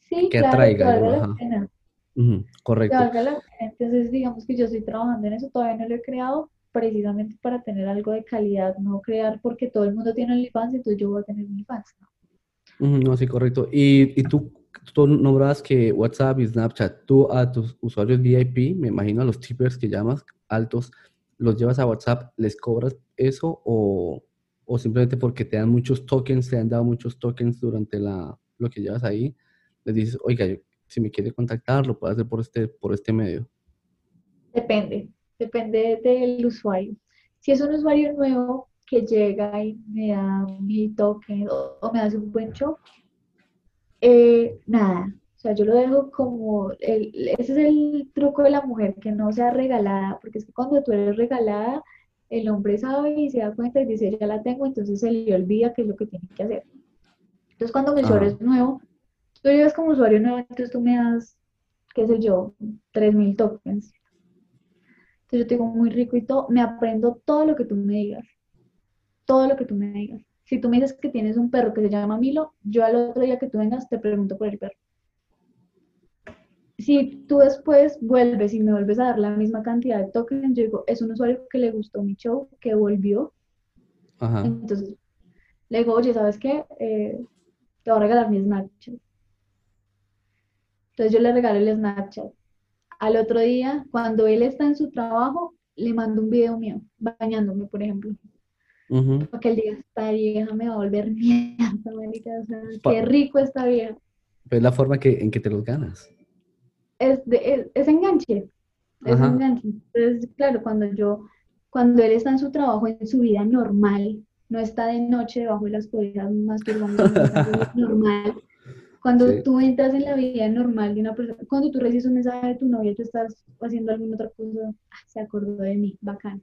Sí, Que claro, atraiga, que la pena. ujú, que correcto. valga la pena. Entonces, digamos que yo estoy trabajando en eso, todavía no lo he creado precisamente para tener algo de calidad, no crear porque todo el mundo tiene OnlyFans, entonces yo voy a tener OnlyFans. ¿no? No, sí, correcto. Y, y tú, tú nombrabas que WhatsApp y Snapchat, tú a tus usuarios VIP, me imagino a los tippers que llamas altos, los llevas a WhatsApp, ¿les cobras eso o, o simplemente porque te dan muchos tokens, te han dado muchos tokens durante la, lo que llevas ahí, les dices, oiga, yo- si me quiere contactar, lo puede hacer por este, por este medio? Depende, depende del usuario. Si es un usuario nuevo que llega y me da mi token o, o me hace un buen show, eh, nada. O sea, yo lo dejo como, el, ese es el truco de la mujer, que no sea regalada, porque es que cuando tú eres regalada, el hombre sabe y se da cuenta y dice, ya la tengo, entonces se le olvida qué es lo que tiene que hacer. Entonces, cuando mi usuario es nuevo, tú llegas como usuario nuevo, entonces tú me das, qué sé yo, 3.000 tokens. Entonces yo te digo muy rico y todo, me aprendo todo lo que tú me digas, todo lo que tú me digas. Si tú me dices que tienes un perro que se llama Milo, yo al otro día que tú vengas te pregunto por el perro. Si tú después vuelves y me vuelves a dar la misma cantidad de tokens, yo digo, es un usuario que le gustó mi show, que volvió, Ajá. entonces le digo, oye, ¿sabes qué? Eh, te voy a regalar mi Snapchat. Entonces yo le regalo el Snapchat. Al otro día, cuando él está en su trabajo, le mando un video mío, bañándome, por ejemplo. Ujú. Porque él diga, esta vieja me va a volver mierda, marica, o sea, Pa- qué rico esta vieja. Pues la forma que, en que te los ganas. Es, de, es, es enganche, es Ajá. enganche. Entonces, claro, cuando yo cuando él está en su trabajo, en su vida normal, no está de noche debajo de las cobijas masturbando, normal. Cuando Sí. tú entras en la vida normal de una persona, cuando tú recibes un mensaje de tu novia, tú estás haciendo alguna otra cosa, ah, se acordó de mí, bacán.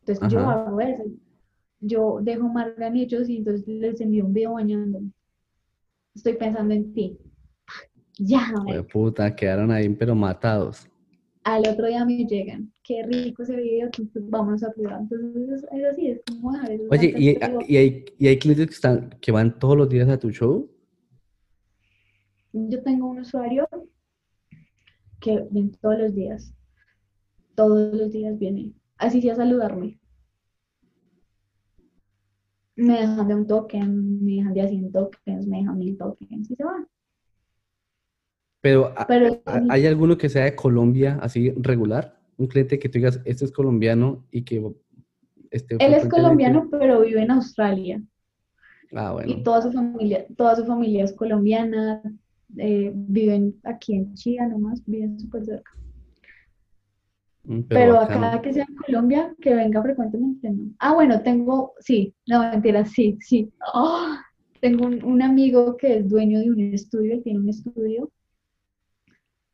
Entonces yo Ajá. hago eso. Yo dejo marganillos y entonces les envío un video bañándome. Estoy pensando en ti. Ya, marica. puta, quedaron ahí, pero matados. al otro día me llegan. Qué rico ese video, entonces vámonos a privado. Entonces es, así, es como dejar esas Oye, ¿y, y hay, y hay clientes que, están, que van todos los días a tu show? Yo tengo un usuario que ven todos los días. Todos los días viene. Así sea a saludarme. Me dejan de un token, me dejan de a 100 tokens, me dejan mil tokens y se van. Pero, ¿ha- Pero ha- ¿hay alguno que sea de Colombia, así regular? Un cliente que tú digas, este es colombiano y que este él es colombiano, pero vive en Australia. Ah, bueno. Y toda su familia, toda su familia es colombiana, eh, viven aquí en Chía nomás, viven súper cerca. Mm, Pero bacano. acá que sea en Colombia, que venga frecuentemente, no. Ah, bueno, tengo, sí, no, mentira, sí, sí. ¡Ah! tengo un, un amigo que es dueño de un estudio, tiene un estudio,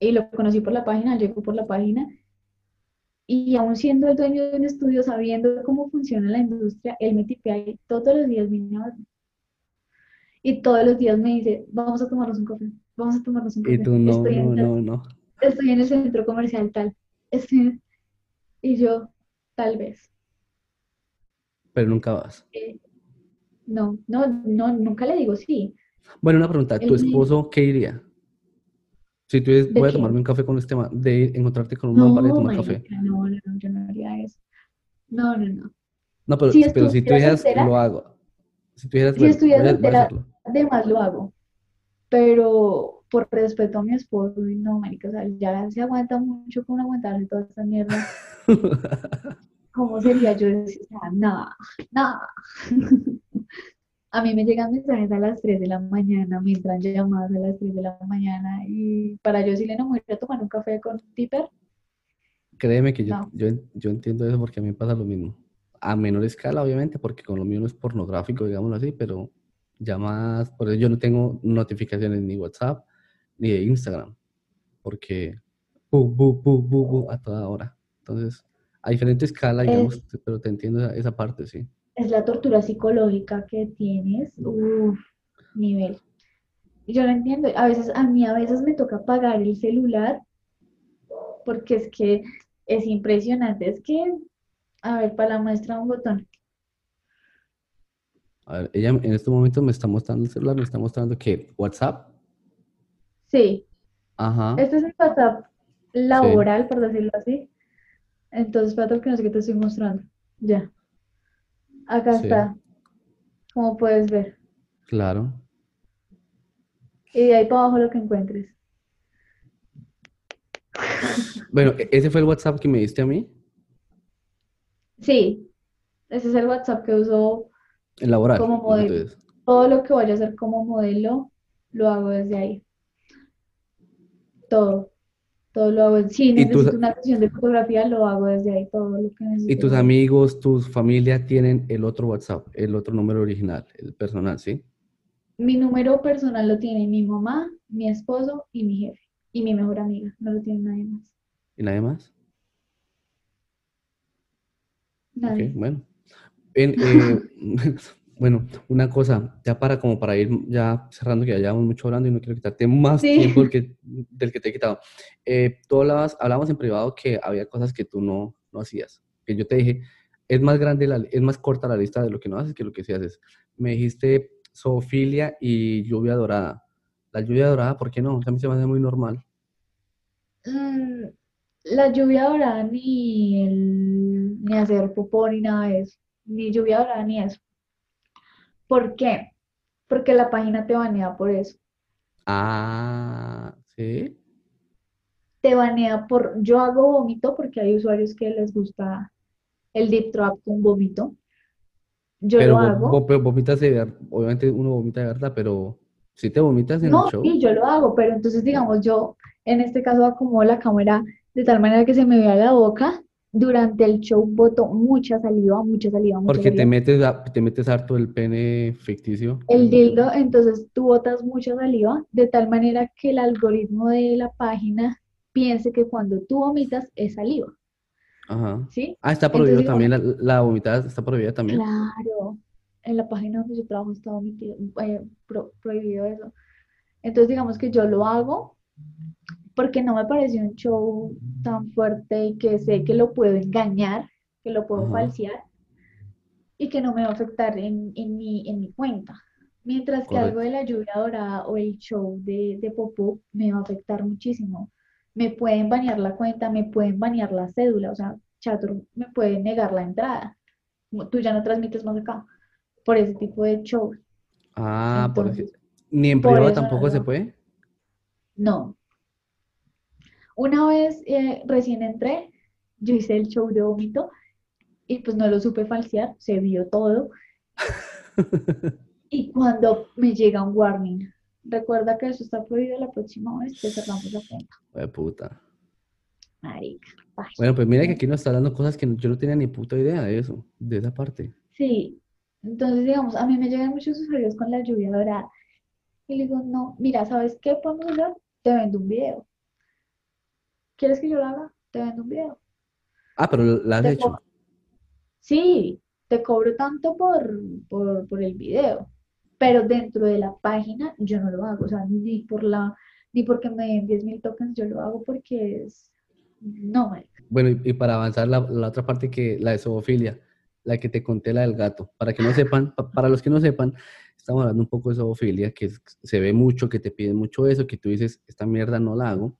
y lo conocí por la página, llegó por la página, y aún siendo el dueño de un estudio, sabiendo cómo funciona la industria, él me tipea y todos los días viene a verme. Y todos los días me dice, vamos a tomarnos un café, vamos a tomarnos un Y café. tú, no, Estoy no, no, no. estoy en el centro comercial tal. Y yo, tal vez. Pero nunca vas. Eh, no, no, no, nunca le digo sí. Bueno, una pregunta, ¿tu me- esposo qué diría? Si tú dices, ¿De voy a qué? tomarme un café con este man, de encontrarte con un man para ir a No, tomar café. marica, no, no, no, yo no haría eso. No, no, no. No, pero, Si pero si tú dijeras, lo hago. Si tú dijeras, Si bueno, estuviera soltera-. Además lo hago. Pero por respeto a mi esposo, uy, no, marica, o sea, ya se aguanta mucho con aguantarse toda esta mierda. ¿Cómo sería yo decir, o sea, nada, nada? A mí me llegan mensajes a las 3 de la mañana, me entran llamadas a las 3 de la mañana y para yo decirle, no, me voy a tomar un café con Tipper, Créeme que yo, No. yo, yo entiendo eso porque a mí me pasa lo mismo. A menor escala, obviamente, porque con lo mío no es pornográfico, digámoslo así, pero más, por eso yo no tengo notificaciones ni WhatsApp ni de Instagram, porque bu, bu, bu, bu, bu, a toda hora. Entonces, a diferente escala, Es- digamos, pero te entiendo esa, esa parte, sí. es la tortura psicológica que tienes, uff, nivel. Yo no entiendo, a veces, a mí a veces me toca apagar el celular porque es que es impresionante, es que, a ver, para la muestra un botón. A ver, ella en este momento me está mostrando el celular, me está mostrando que WhatsApp, Sí, ajá, este es el WhatsApp laboral, por decirlo así. Entonces, espérate que no sé qué te estoy mostrando. Ya. Acá Sí. está, como puedes ver. claro. Y de ahí para abajo lo que encuentres. Bueno, e- ese fue el WhatsApp que me diste a mí, Sí, ese es el WhatsApp que uso. el laboral. Como modelo. entonces. Todo lo que vaya a hacer como modelo, lo hago desde ahí. Todo. Todo lo hago. Si ¿Y tus- necesito una sesión de fotografía, lo hago desde ahí. Todo lo que Y necesito. tus lo hago. amigos, tus familia tienen el otro WhatsApp, el otro número original, el personal, ¿sí? Mi número personal lo tiene mi mamá, mi esposo y mi jefe. Y mi mejor amiga. No lo tiene nadie más. ¿Y nadie más? Ok, Nadie. bueno. En, eh, bueno, una cosa, ya para como para ir ya cerrando, que ya llevamos mucho hablando y no quiero quitarte más Sí. tiempo del que, del que te he quitado. Eh, tú hablabas, en privado que había cosas que tú no, no hacías. Que yo te dije, es más grande, la, es más corta la lista de lo que no haces que lo que sí haces. Me dijiste zoofilia y lluvia dorada. La lluvia dorada, ¿por qué no? O sea, a mí se me hace muy normal. Mm, la lluvia dorada ni el, ni hacer popó ni nada de eso. Ni lluvia dorada ni eso. ¿Por qué? Porque la página te banea por eso. Ah, ¿sí? Te banea por. Yo hago vómito porque hay usuarios que les gusta el deep throat con vómito. Yo Pero lo hago. pero vomitas de obviamente uno vomita de verdad, pero si te vomitas en el No, show, sí, yo lo hago, pero entonces, digamos, yo en este caso acomodo la cámara de tal manera que se me vea la boca Durante el show boto mucha saliva, mucha saliva, mucha Porque te saliva. metes, a- te metes harto el pene ficticio. El dildo, entonces tú botas mucha saliva, de tal manera que el algoritmo de la página piense que cuando tú vomitas es saliva, Ajá. ¿sí? Ah, está prohibido Entonces, también, la, la vomitada está prohibida también. Claro, en la página donde yo trabajo está omitido, eh, pro- prohibido eso. Entonces, digamos que yo lo hago porque no me pareció un show tan fuerte y que sé que lo puedo engañar, que lo puedo Ajá. falsear y que no me va a afectar en, en mi, en mi cuenta. Mientras que algo de la lluvia dorada o el show de, de Popó me va a afectar muchísimo. Me pueden banear la cuenta, me pueden banear la cédula, o sea, Chatroom me puede negar la entrada. Tú ya no transmites más acá por ese tipo de shows. Ah, por Entonces, ej- Ni en privado tampoco se puede. No. Una vez eh, recién entré, yo hice el show de vómito y pues no lo supe falsear, se vio todo. Y cuando me llega un warning, recuerda que eso está prohibido la próxima vez, te cerramos la cuenta. Jue puta. Marica, ay. Bueno, pues mira que aquí nos está hablando cosas que yo no tenía ni puta idea de eso, de esa parte. Sí, entonces digamos, a mí me llegan muchos usuarios con la lluvia dorada. Y le digo, no, mira, ¿sabes qué podemos hacer? Te vendo un video. ¿Quieres que yo lo haga? Te vendo un video. Ah, pero la has Te hecho. Sí, te cobro tanto por, por, por el video, pero dentro de la página yo no lo hago, o sea, ni por la, ni porque me den 10.000 tokens, yo lo hago porque es, no, marica. Bueno, y, y para avanzar la, la otra parte que la de zoofilia, la que te conté, la del gato. Para que no sepan, pa- para los que no sepan, estamos hablando un poco de zoofilia, que es- se ve mucho, que te piden mucho eso, que tú dices, esta mierda no la hago.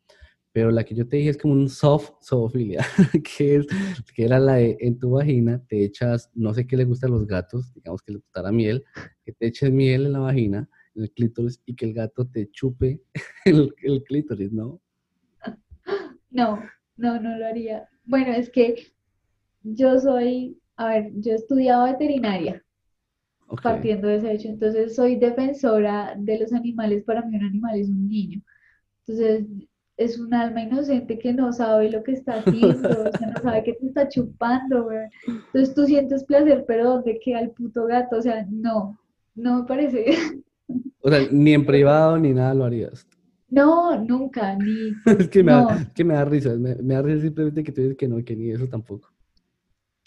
Pero la que yo te dije es como un soft zoofilia, que, es, que era la de en tu vagina te echas, no sé qué le gusta a los gatos, digamos que le gustara miel, que te eches miel en la vagina, en el clítoris, y que el gato te chupe el, el clítoris, ¿no? No, no, no lo haría. Bueno, es que yo soy, a ver, yo he estudiado veterinaria, partiendo de ese hecho, entonces soy defensora de los animales, para mí un animal es un niño. Entonces, es un alma inocente que no sabe lo que está haciendo, o sea, no sabe que te está chupando, weón. Entonces tú sientes placer, pero ¿dónde queda el puto gato? O sea, no, no me parece. O sea, ni en privado ni nada lo harías. No, nunca, ni. Es que me, No. da, es que me da risa, me, me da risa simplemente que tú dices que no, que ni eso tampoco.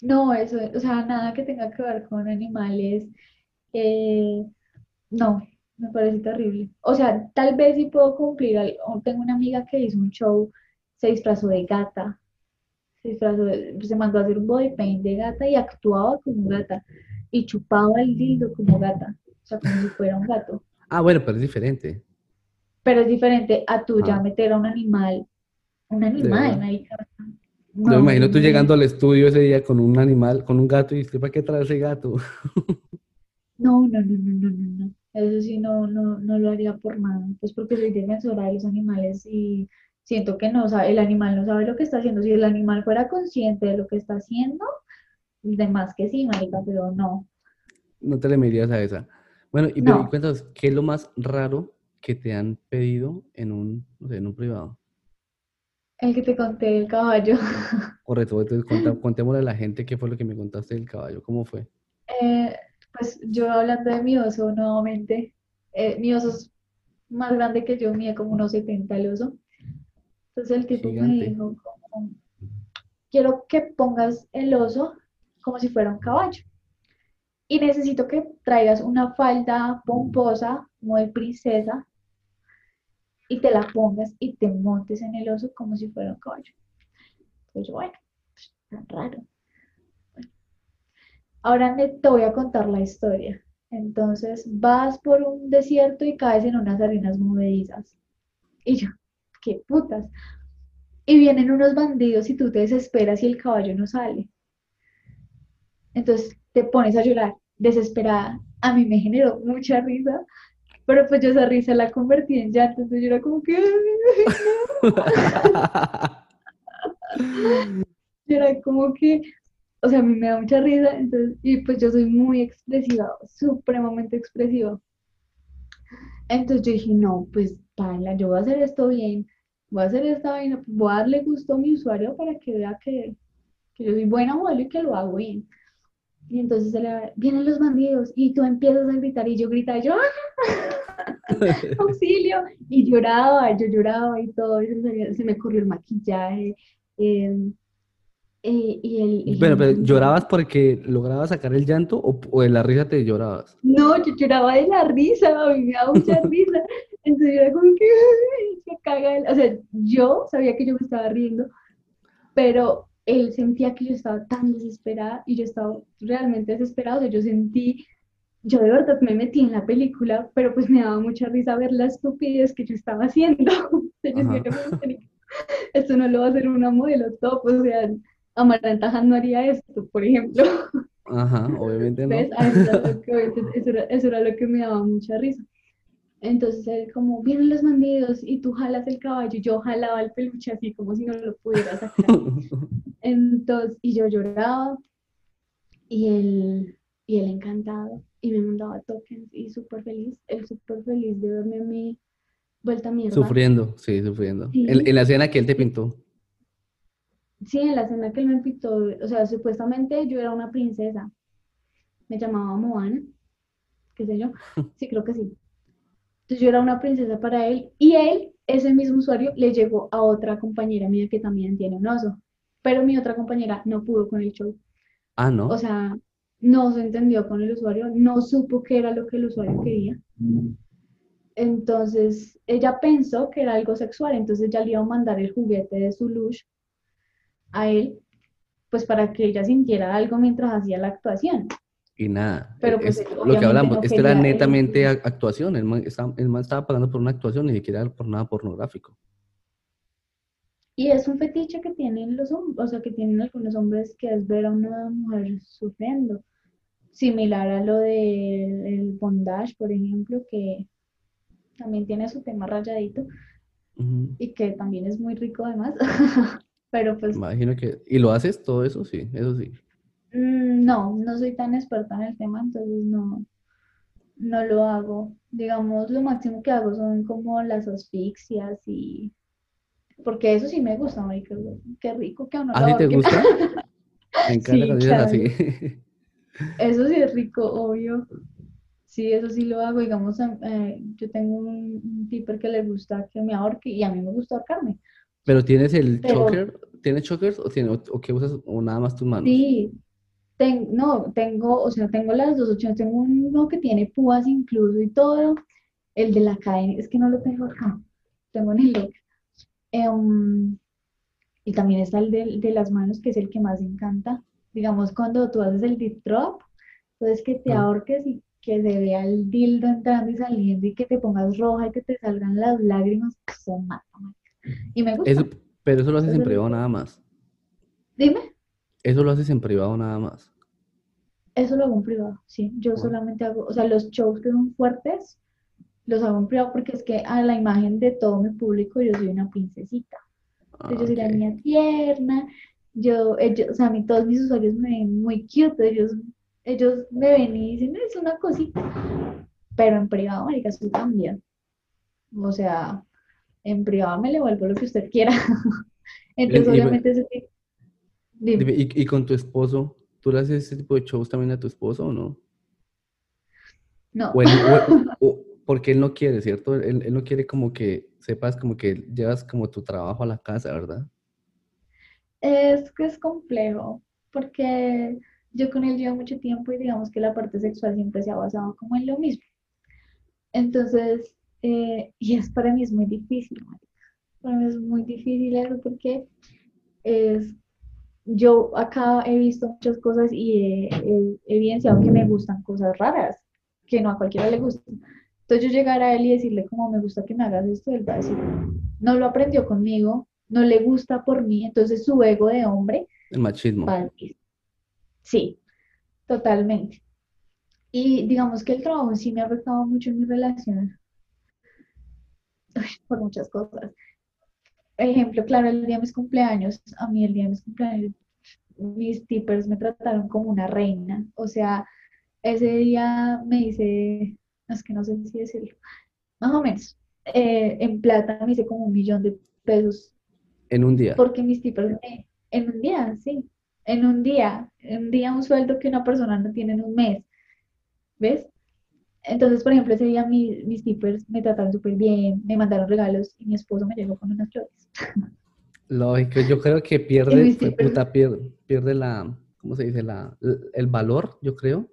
No, eso, o sea, nada que tenga que ver con animales, eh, no, me parece terrible. O sea, tal vez sí puedo cumplir, tengo una amiga que hizo un show, se disfrazó de gata, se disfrazó de- se mandó a hacer un body paint de gata y actuaba como gata, y chupaba el dildo como gata, o sea, como si fuera un gato. Ah, bueno, pero es diferente. Pero es diferente a tú ya Ah. meter a un animal, un animal, marica. Yo me imagino tú no. llegando al estudio ese día con un animal, con un gato, y usted, ¿para qué trae ese gato? No, no, no, no, no, no, no. Eso sí no, no, no lo haría por nada. Pues porque soy defensora de los animales y siento que no sabe, el animal no sabe lo que está haciendo. Si el animal fuera consciente de lo que está haciendo, de más que sí, marica, pero no. No te le medirías a esa. Bueno, y, pero, No. cuéntanos, ¿qué es lo más raro que te han pedido en un, no sé, en un privado? El que te conté del caballo. Correcto, entonces contémosle a la gente qué fue lo que me contaste del caballo, cómo fue. Eh, pues yo hablando de mi oso nuevamente, eh, mi oso es más grande que yo, mide como unos 70 el oso. Entonces el tipo me Gigante. dijo como, quiero que pongas el oso como si fuera un caballo. Y necesito que traigas una falda pomposa, muy princesa, y te la pongas y te montes en el oso como si fuera un caballo. Pues yo, bueno, pues, tan raro. Ahora te voy a contar la historia. Entonces vas por un desierto y caes en unas arenas movedizas. Y yo, qué putas. Y vienen unos bandidos y tú te desesperas y el caballo no sale. Entonces te pones a llorar, desesperada. A mí me generó mucha risa, pero pues yo esa risa la convertí en llanto. Entonces yo era como que, yo era como que, o sea, a mí me da mucha risa, entonces, y pues yo soy muy expresiva, supremamente expresiva. Entonces yo dije, no, pues paila, yo voy a hacer esto bien, voy a hacer esta vaina, voy a darle gusto a mi usuario para que vea que, que yo soy buena modelo y que lo hago bien. Y entonces le, vienen los bandidos y tú empiezas a gritar y yo gritaba, yo, ¡Ah! auxilio, y lloraba, yo lloraba y todo, y se, me corrió el maquillaje. Em, eh, y el, pero ¿llorabas porque lograbas sacar el llanto o, de la risa te llorabas? No, yo lloraba de la risa, a mí me daba mucha risa. Entonces yo era como que se caga. O sea, yo sabía que yo me estaba riendo, pero él sentía que yo estaba tan desesperada y yo estaba realmente desesperada. O sea, yo sentí, yo de verdad me metí en la película, pero pues me daba mucha risa ver la estupidez que yo estaba haciendo. esto no lo va a hacer una modelo top, o sea, Amaranta no haría esto, por ejemplo. Ajá, obviamente no. Eso era, lo que me daba mucha risa. Entonces él como, vienen los bandidos y tú jalas el caballo, yo jalaba el peluche así como si no lo pudiera sacar. Entonces, y yo lloraba y él, y él encantado y me mandaba tokens y súper feliz, él súper feliz de verme a mí vuelta a mierda. Sufriendo, sí, sufriendo. En, en, la escena que él te pintó. Sí, en la escena que él me pintó, o sea, supuestamente yo era una princesa. Me llamaba Moana, qué sé yo. Sí, creo que sí. Entonces yo era una princesa para él y él, ese mismo usuario, le llegó a otra compañera mía que también tiene un oso. Pero mi otra compañera no pudo con el show. Ah, ¿no? O sea, no se entendió con el usuario, no supo qué era lo que el usuario quería. Entonces, ella pensó que era algo sexual, entonces ya le iba a mandar el juguete de su lush a él, pues para que ella sintiera algo mientras hacía la actuación. Y nada, Pero pues, lo que hablamos, esto era netamente actuación, el man, estaba, pagando por una actuación, ni siquiera por nada pornográfico. Y es un fetiche que tienen los hombres, o sea, que tienen algunos hombres que es ver a una mujer sufriendo. Similar a lo del bondage, por ejemplo, que también tiene su tema rayadito y que también es muy rico además. Pero pues... Imagino que... ¿Y lo haces todo eso? Sí, eso sí. Mm, no, no soy tan experta en el tema, entonces no, no lo hago. Digamos, lo máximo que hago son como las asfixias y... Porque eso sí me gusta, marica. Qué rico que a uno ¿A ti te gusta? me encanta sí, así. Eso sí es rico, obvio. Sí, eso sí lo hago. Digamos, eh, yo tengo un, un tipper que le gusta que me ahorque y a mí me gusta ahorcarme. ¿Pero tienes el choker? ¿Tienes chokers o, tiene, o, qué usas o nada más tus manos? Sí, no, tengo, o sea, tengo las dos opciones. Tengo uno que tiene púas incluso y todo. El de la cadena, es que no lo tengo acá. Tengo en el. Em, y también está el de, de, las manos, que es el que más encanta. Digamos, cuando tú haces el deep drop, entonces que te ah. ahorques y que se vea el dildo entrando y saliendo y que te pongas roja y que te salgan las lágrimas, son mata, y me gusta. pero eso lo haces en privado nada más. Dime. Eso lo haces en privado nada más. Eso lo hago en privado, sí. Yo solamente hago, o sea, los shows que son fuertes, los hago en privado porque es que a la imagen de todo mi público yo soy una princesita. yo soy la niña tierna, yo, ellos, o sea, a mí todos mis usuarios me ven muy cute, ellos, ellos me ven y dicen, es una cosita. Pero en privado, marica, eso cambia. O sea, en privado me le vuelvo lo que usted quiera. Entonces, obviamente, y, con tu esposo, ¿tú le haces ese tipo de shows también a tu esposo o no? No. porque él no quiere, ¿cierto? Él, él, no quiere como que sepas como que llevas como tu trabajo a la casa, ¿verdad? Es que es complejo, porque yo con él llevo mucho tiempo y digamos que la parte sexual siempre se ha basado como en lo mismo. Entonces, eh, y es para mí es muy difícil, para mí es muy difícil eso porque es, yo acá he visto muchas cosas y he, evidenciado que me gustan cosas raras, que no a cualquiera le gustan. Entonces yo llegar a él y decirle como me gusta que me hagas esto, él va a decir, no lo aprendió conmigo, no le gusta por mí, entonces su ego de hombre. El machismo. Sí, totalmente. Y digamos que el trabajo sí me ha afectado mucho en mi relación por muchas cosas. Ejemplo, claro, el día de mis cumpleaños, a mí el día de mis cumpleaños, mis tippers me trataron como una reina. O sea, ese día me hice, es que no sé si decirlo, más o menos, eh, en plata me hice como un millón de pesos. ¿En un día? Porque mis tippers, en un día, sí. en un día, en un día un sueldo que una persona no tiene en un mes. ¿Ves? Entonces, por ejemplo, ese día mi- mis tippers me trataron súper bien, me mandaron regalos y mi esposo me llegó con unas flores. Lógico, yo creo que pierde, puta, pierde, pierde la, ¿cómo se dice? La, el valor, yo creo.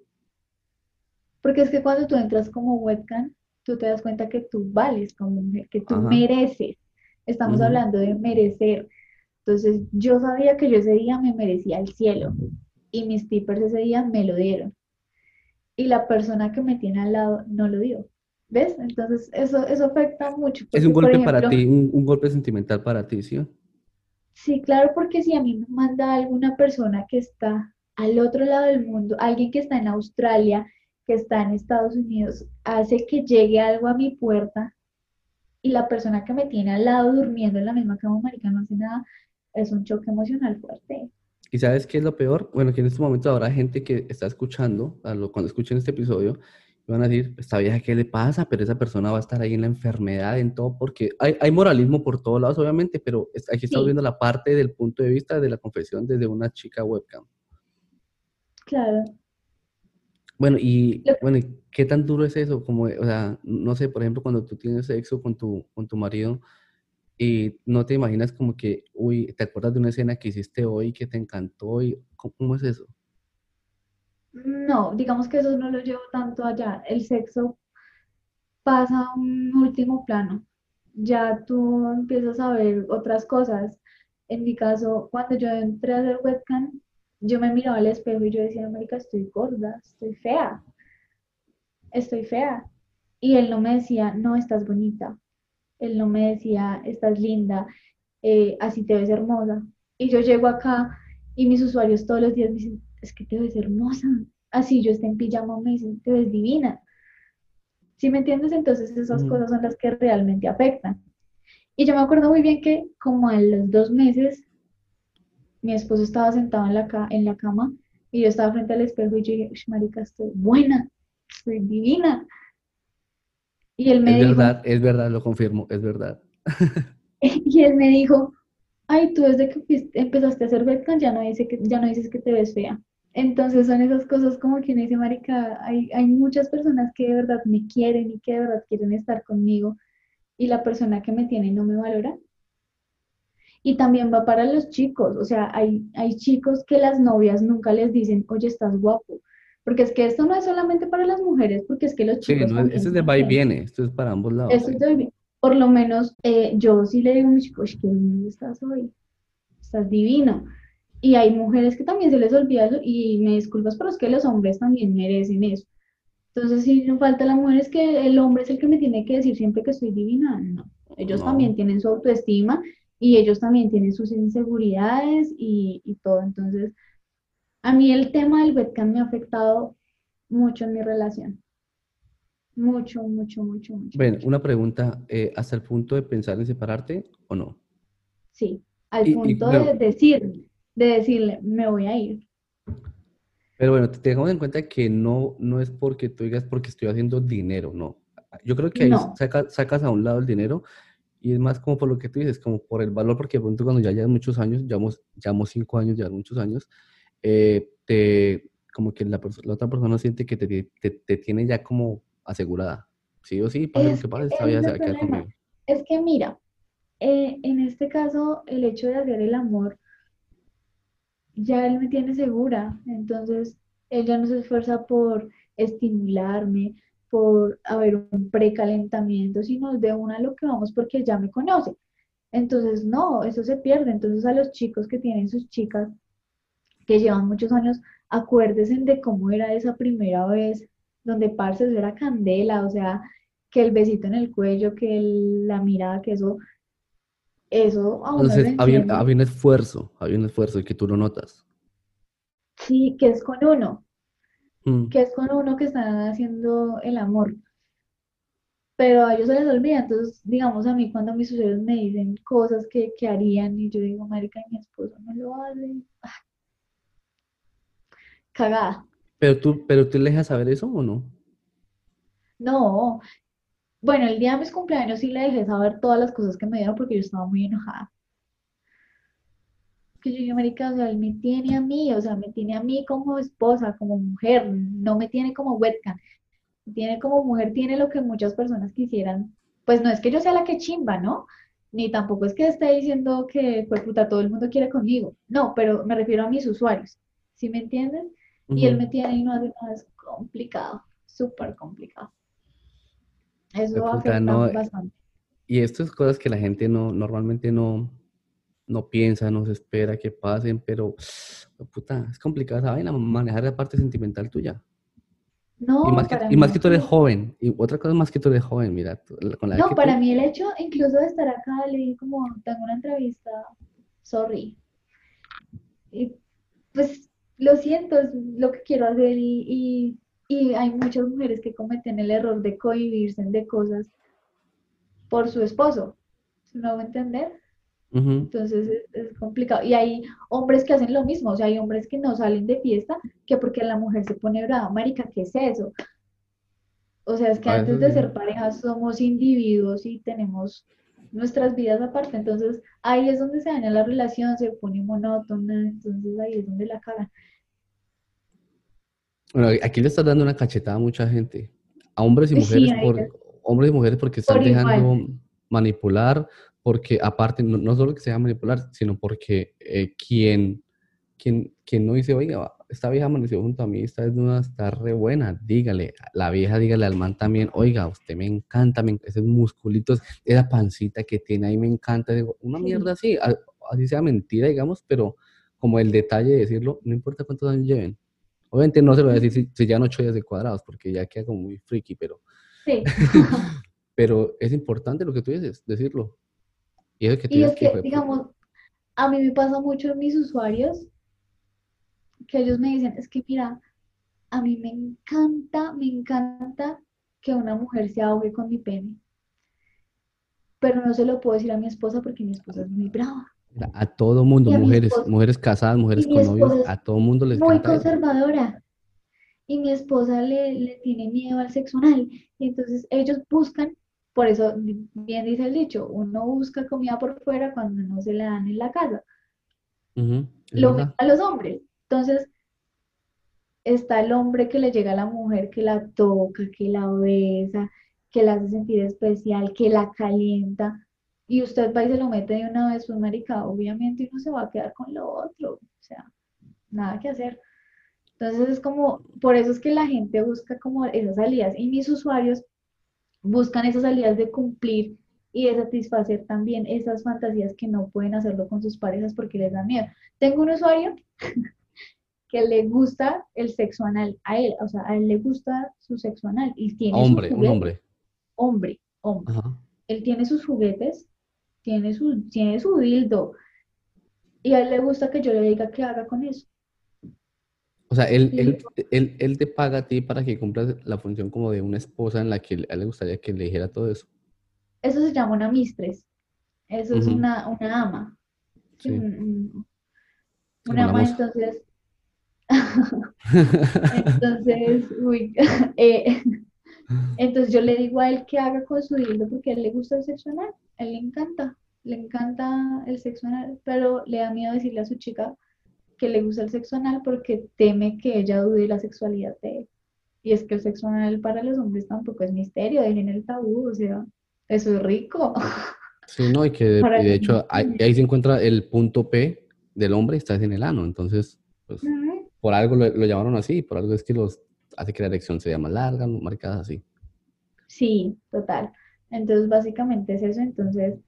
porque es que cuando tú entras como webcam, tú te das cuenta que tú vales como mujer, que tú Ajá. mereces. Estamos hablando de merecer. Entonces, yo sabía que yo ese día me merecía el cielo y mis tippers ese día me lo dieron. Y la persona que me tiene al lado no lo dio. ¿Ves? Entonces, eso, eso afecta mucho, Es un golpe para ti, un, un golpe sentimental para ti, ¿sí? Sí, claro, porque si a mí me manda alguna persona que está al otro lado del mundo, alguien que está en Australia, que está en Estados Unidos, hace que llegue algo a mi puerta y la persona que me tiene al lado durmiendo en la misma cama, marica, no hace nada, es un choque emocional fuerte. ¿Y sabes qué es lo peor? Bueno, que en este momento habrá gente que está escuchando, cuando escuchen este episodio, y van a decir, esta vieja, ¿qué le pasa? Pero esa persona va a estar ahí en la enfermedad, en todo, porque hay, hay moralismo por todos lados, obviamente, pero aquí estamos Sí, viendo la parte del punto de vista de la confesión desde una chica webcam. claro. Bueno, y bueno, ¿y ¿qué tan duro es eso? Como, o sea, no sé, por ejemplo, cuando tú tienes sexo con tu, con tu marido y no te imaginas como que, uy, ¿te acuerdas de una escena que hiciste hoy que te encantó? Y, ¿cómo, es eso? No, digamos que eso no lo llevo tanto allá. El sexo pasa a un último plano. Ya tú empiezas a ver otras cosas. En mi caso, cuando yo entré a hacer webcam, yo me miraba al espejo y yo decía, marica, estoy gorda, estoy fea, estoy fea. Y él no me decía, no, estás bonita. Él no me decía, estás linda, eh, así te ves hermosa. Y yo llego acá y mis usuarios todos los días me dicen, es que te ves hermosa. Así yo esté en pijama me dicen, te ves divina. ¿Sí me entiendes? Entonces esas cosas son las que realmente afectan. Y yo me acuerdo muy bien que como a los dos meses, mi esposo estaba sentado en la, ca- en la cama y yo estaba frente al espejo y yo dije, "Ush, marica, estoy buena, estoy divina. Y él Es dijo, verdad, es verdad, lo confirmo, es verdad. y él me dijo, ay, tú desde que empezaste a hacer webcam ya no dice que, ya no dices que te ves fea. Entonces son esas cosas como que uno dice, marica, hay, hay muchas personas que de verdad me quieren y que de verdad quieren estar conmigo y la persona que me tiene no me valora. Y también va para los chicos, o sea, hay, hay chicos que las novias nunca les dicen, oye, estás guapo. Porque es que esto no es solamente para las mujeres, porque es que los Sí, chicos no, es- también ese es de va y viene, esto es para ambos lados, Eso sí. es de- por lo menos eh, yo sí le digo a mis chicos, qué lindo estás hoy, estás divino. Y hay mujeres que también se les olvida eso y me disculpas, pero es que los hombres también merecen eso. Entonces, si no falta la mujer, es que el hombre es el que me tiene que decir siempre que soy divina. No, ellos también No, tienen su autoestima y ellos también tienen sus inseguridades y, y todo. Entonces, a mí el tema del webcam me ha afectado mucho en mi relación. Mucho, mucho, mucho, mucho, Bueno, mucho. una pregunta, eh, ¿hasta el punto de pensar en separarte o no? Sí, al Y, y punto de decir, de decirle, me voy a ir. pero bueno, te- tengamos en cuenta que no, no es porque tú digas porque estoy haciendo dinero, no. Yo creo que ahí No, saca- sacas a un lado el dinero y es más como por lo que tú dices, como por el valor, porque de pronto cuando ya llevas muchos años, llevamos, llevamos cinco años, ya muchos años, eh, te, como que la, la otra persona siente que te, te, te tiene ya como asegurada. Sí o sí, pase lo es que que pase, esta vida se va a quedar conmigo. Es que mira, eh, en este caso, el hecho de hacer el amor, ya él me tiene segura. Entonces, él ya no se esfuerza por estimularme, por haber un precalentamiento, sino de una a lo que vamos porque ya me conoce. Entonces, no, eso se pierde. Entonces, a los chicos que tienen sus chicas, que llevan muchos años, acuérdense de cómo era esa primera vez, donde parce, era candela, o sea, que el besito en el cuello, que el- la mirada, que eso, eso a Entonces, había, un esfuerzo, había un esfuerzo y que tú lo notas. Sí, que es con uno, Mm. que es con uno que están haciendo el amor, pero a ellos se les olvida. Entonces, digamos a mí, cuando mis suegros me dicen cosas que, que harían y yo digo, marica, mi esposo no lo hace, ah, cagada. Pero tú, pero tú le dejas saber eso o no? No, bueno, el día de mis cumpleaños sí le dejé saber todas las cosas que me dieron porque yo estaba muy enojada. que yo digo, marica, o sea, él me tiene a mí, o sea, me tiene a mí como esposa, como mujer, no me tiene como webcam, me tiene como mujer, tiene lo que muchas personas quisieran, pues no es que yo sea la que chimba, ¿no? Ni tampoco es que esté diciendo que, pues puta, todo el mundo quiere conmigo, no, pero me refiero a mis usuarios, ¿sí me entienden? Y él me tiene y no hace nada, es complicado, súper complicado. Eso afecta no, bastante. Y esto es cosas que la gente no, normalmente no, no piensa, no se espera que pasen, pero puta, es complicada esa vaina, manejar la parte sentimental tuya. Y No, más que, y más que tú eres joven, y otra cosa más que tú eres joven, mira, tú- la- con la edad No, para tú, mí el hecho incluso de estar acá, le como, tengo una entrevista, sorry. Y pues lo siento, es lo que quiero hacer y, y, y hay muchas mujeres que cometen el error de cohibirse de cosas por su esposo, ¿no va a entender? Entonces es, es complicado. Y hay hombres que hacen lo mismo, o sea, hay hombres que no salen de fiesta que porque la mujer se pone brava, marica, ¿qué es eso? O sea, es que a antes de ser pareja somos individuos y tenemos nuestras vidas aparte. Entonces ahí es donde se daña la relación, se pone monótona, entonces ahí es donde la cagan. Bueno, aquí le estás dando una cachetada a mucha gente, a hombres y Sí, mujeres por hombres y mujeres porque están por dejando igual. manipular, porque aparte no, no solo que se deja manipular, sino porque eh, quien, quien, quien no dice, oiga, esta vieja amaneció junto a mí, esta desnuda está re buena, dígale, la vieja dígale al man también, oiga, usted me encanta, me, esos musculitos, esa pancita que tiene ahí me encanta, digo, una Sí, mierda así, así sea mentira, digamos, pero como el detalle de decirlo, no importa cuántos años lleven. Obviamente no se lo voy a decir si, si llevan ocho días de cuadrados, porque ya queda como muy friki, pero, sí. pero es importante lo que tú dices, decirlo. Y eso que tú Y es que, que, digamos, a mí me pasa mucho en mis usuarios que ellos me dicen, es que mira, a mí me encanta, me encanta que una mujer se ahogue con mi pene, pero no se lo puedo decir a mi esposa porque mi esposa es muy brava. A todo mundo, mujeres, esposa, mujeres casadas, mujeres con novios, a todo mundo les muy eso. conservadora. Y mi esposa le, le tiene miedo al sexo anal. Y entonces ellos buscan, por eso bien dice el dicho, uno busca comida por fuera cuando no se la dan en la casa. Lo mismo a los hombres. Entonces, está el hombre que le llega a la mujer, que la toca, que la besa, que la hace sentir especial, que la calienta, y usted va y se lo mete de una vez, pues marica, obviamente uno se va a quedar con lo otro, o sea, nada que hacer. Entonces es como, por eso es que la gente busca como esas salidas, y mis usuarios buscan esas salidas de cumplir y de satisfacer también esas fantasías que no pueden hacerlo con sus parejas porque les da miedo. Tengo un usuario que le gusta el sexo anal a él, o sea, a él le gusta su sexo anal y tiene Hombre, un hombre. hombre, hombre. Ajá. Él tiene sus juguetes, tiene su, tiene su dildo. Y a él le gusta que yo le diga qué haga con eso. O sea, él, él, él, él te paga a ti para que cumplas la función como de una esposa en la que a él le gustaría que le dijera todo eso. eso se llama una mistress, eso es una, una ama, sí, un- un- es una ama, moza. entonces, entonces, uy, eh, Entonces yo le digo a él que haga con su dildo porque a él le gusta el sexo anal, a él le encanta, le encanta el sexo anal, pero le da miedo decirle a su chica que le gusta el sexo anal porque teme que ella dude la sexualidad de él. Y es que el sexo anal para los hombres tampoco es misterio, dejen el tabú, o sea, eso es rico. Sí, no, y que de, y de hecho ahí, ahí se encuentra el punto P del hombre está en el ano. Entonces, pues Ujú. por algo lo, lo llamaron así, por algo es que los hace que la erección sea más larga, ¿no? marcadas así. Sí, total. Entonces básicamente es eso, entonces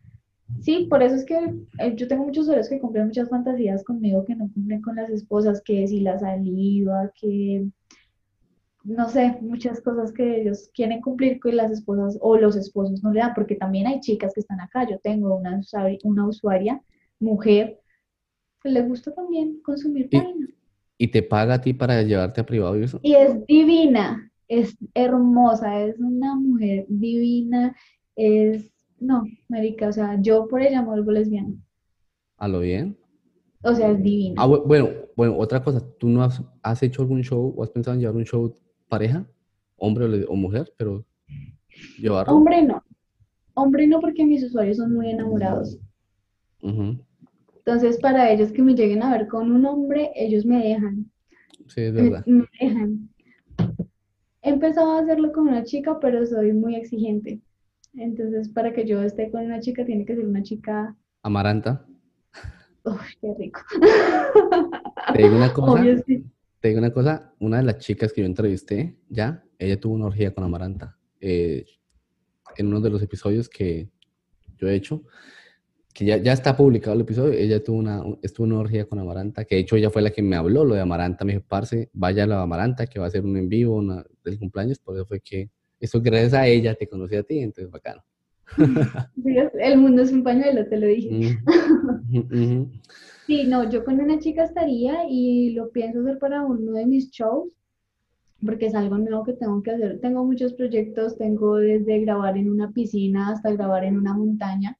Sí, por eso es que eh, yo tengo muchos usuarios que cumplen muchas fantasías conmigo que no cumplen con las esposas, que si la saliva, que no sé, muchas cosas que ellos quieren cumplir que las esposas o los esposos no le dan, porque también hay chicas que están acá. Yo tengo una usuaria, una usuaria mujer que le gusta también consumir vaina. Y te paga a ti para llevarte a privado y eso. Y es divina, es hermosa, es una mujer divina, es, no, marica, o sea, yo por ella me vuelvo lesbiana. A lo bien. O sea, es Ah, divina. bu- bueno, bueno, otra cosa, ¿tú no has, has hecho algún show o has pensado en llevar un show pareja, hombre o, mujer, pero llevarlo? Hombre no, hombre no porque mis usuarios son muy enamorados. Ujú. Entonces, para ellos que me lleguen a ver con un hombre, ellos me dejan. Sí, es Me, verdad. me dejan. He empezado a hacerlo con una chica, pero soy muy exigente. Entonces, para que yo esté con una chica, tiene que ser una chica. Amaranta, Uy, qué rico. te digo una cosa, Obvio, sí. te digo una cosa, una de las chicas que yo entrevisté, ya, ella tuvo una orgía con Amaranta. eh, en uno de los episodios que yo he hecho, que ya, ya está publicado el episodio, ella tuvo una, estuvo una orgía con Amaranta, que de hecho ella fue la que me habló lo de Amaranta, me dijo, parce, vaya a la Amaranta, que va a hacer un en vivo una, del cumpleaños, por eso fue que, eso gracias a ella te conocí a ti, entonces bacano. El mundo es un pañuelo, te lo dije. Sí, no, yo con una chica estaría y lo pienso hacer para uno de mis shows, porque es algo nuevo que tengo que hacer. Tengo muchos proyectos, tengo desde grabar en una piscina hasta grabar en una montaña.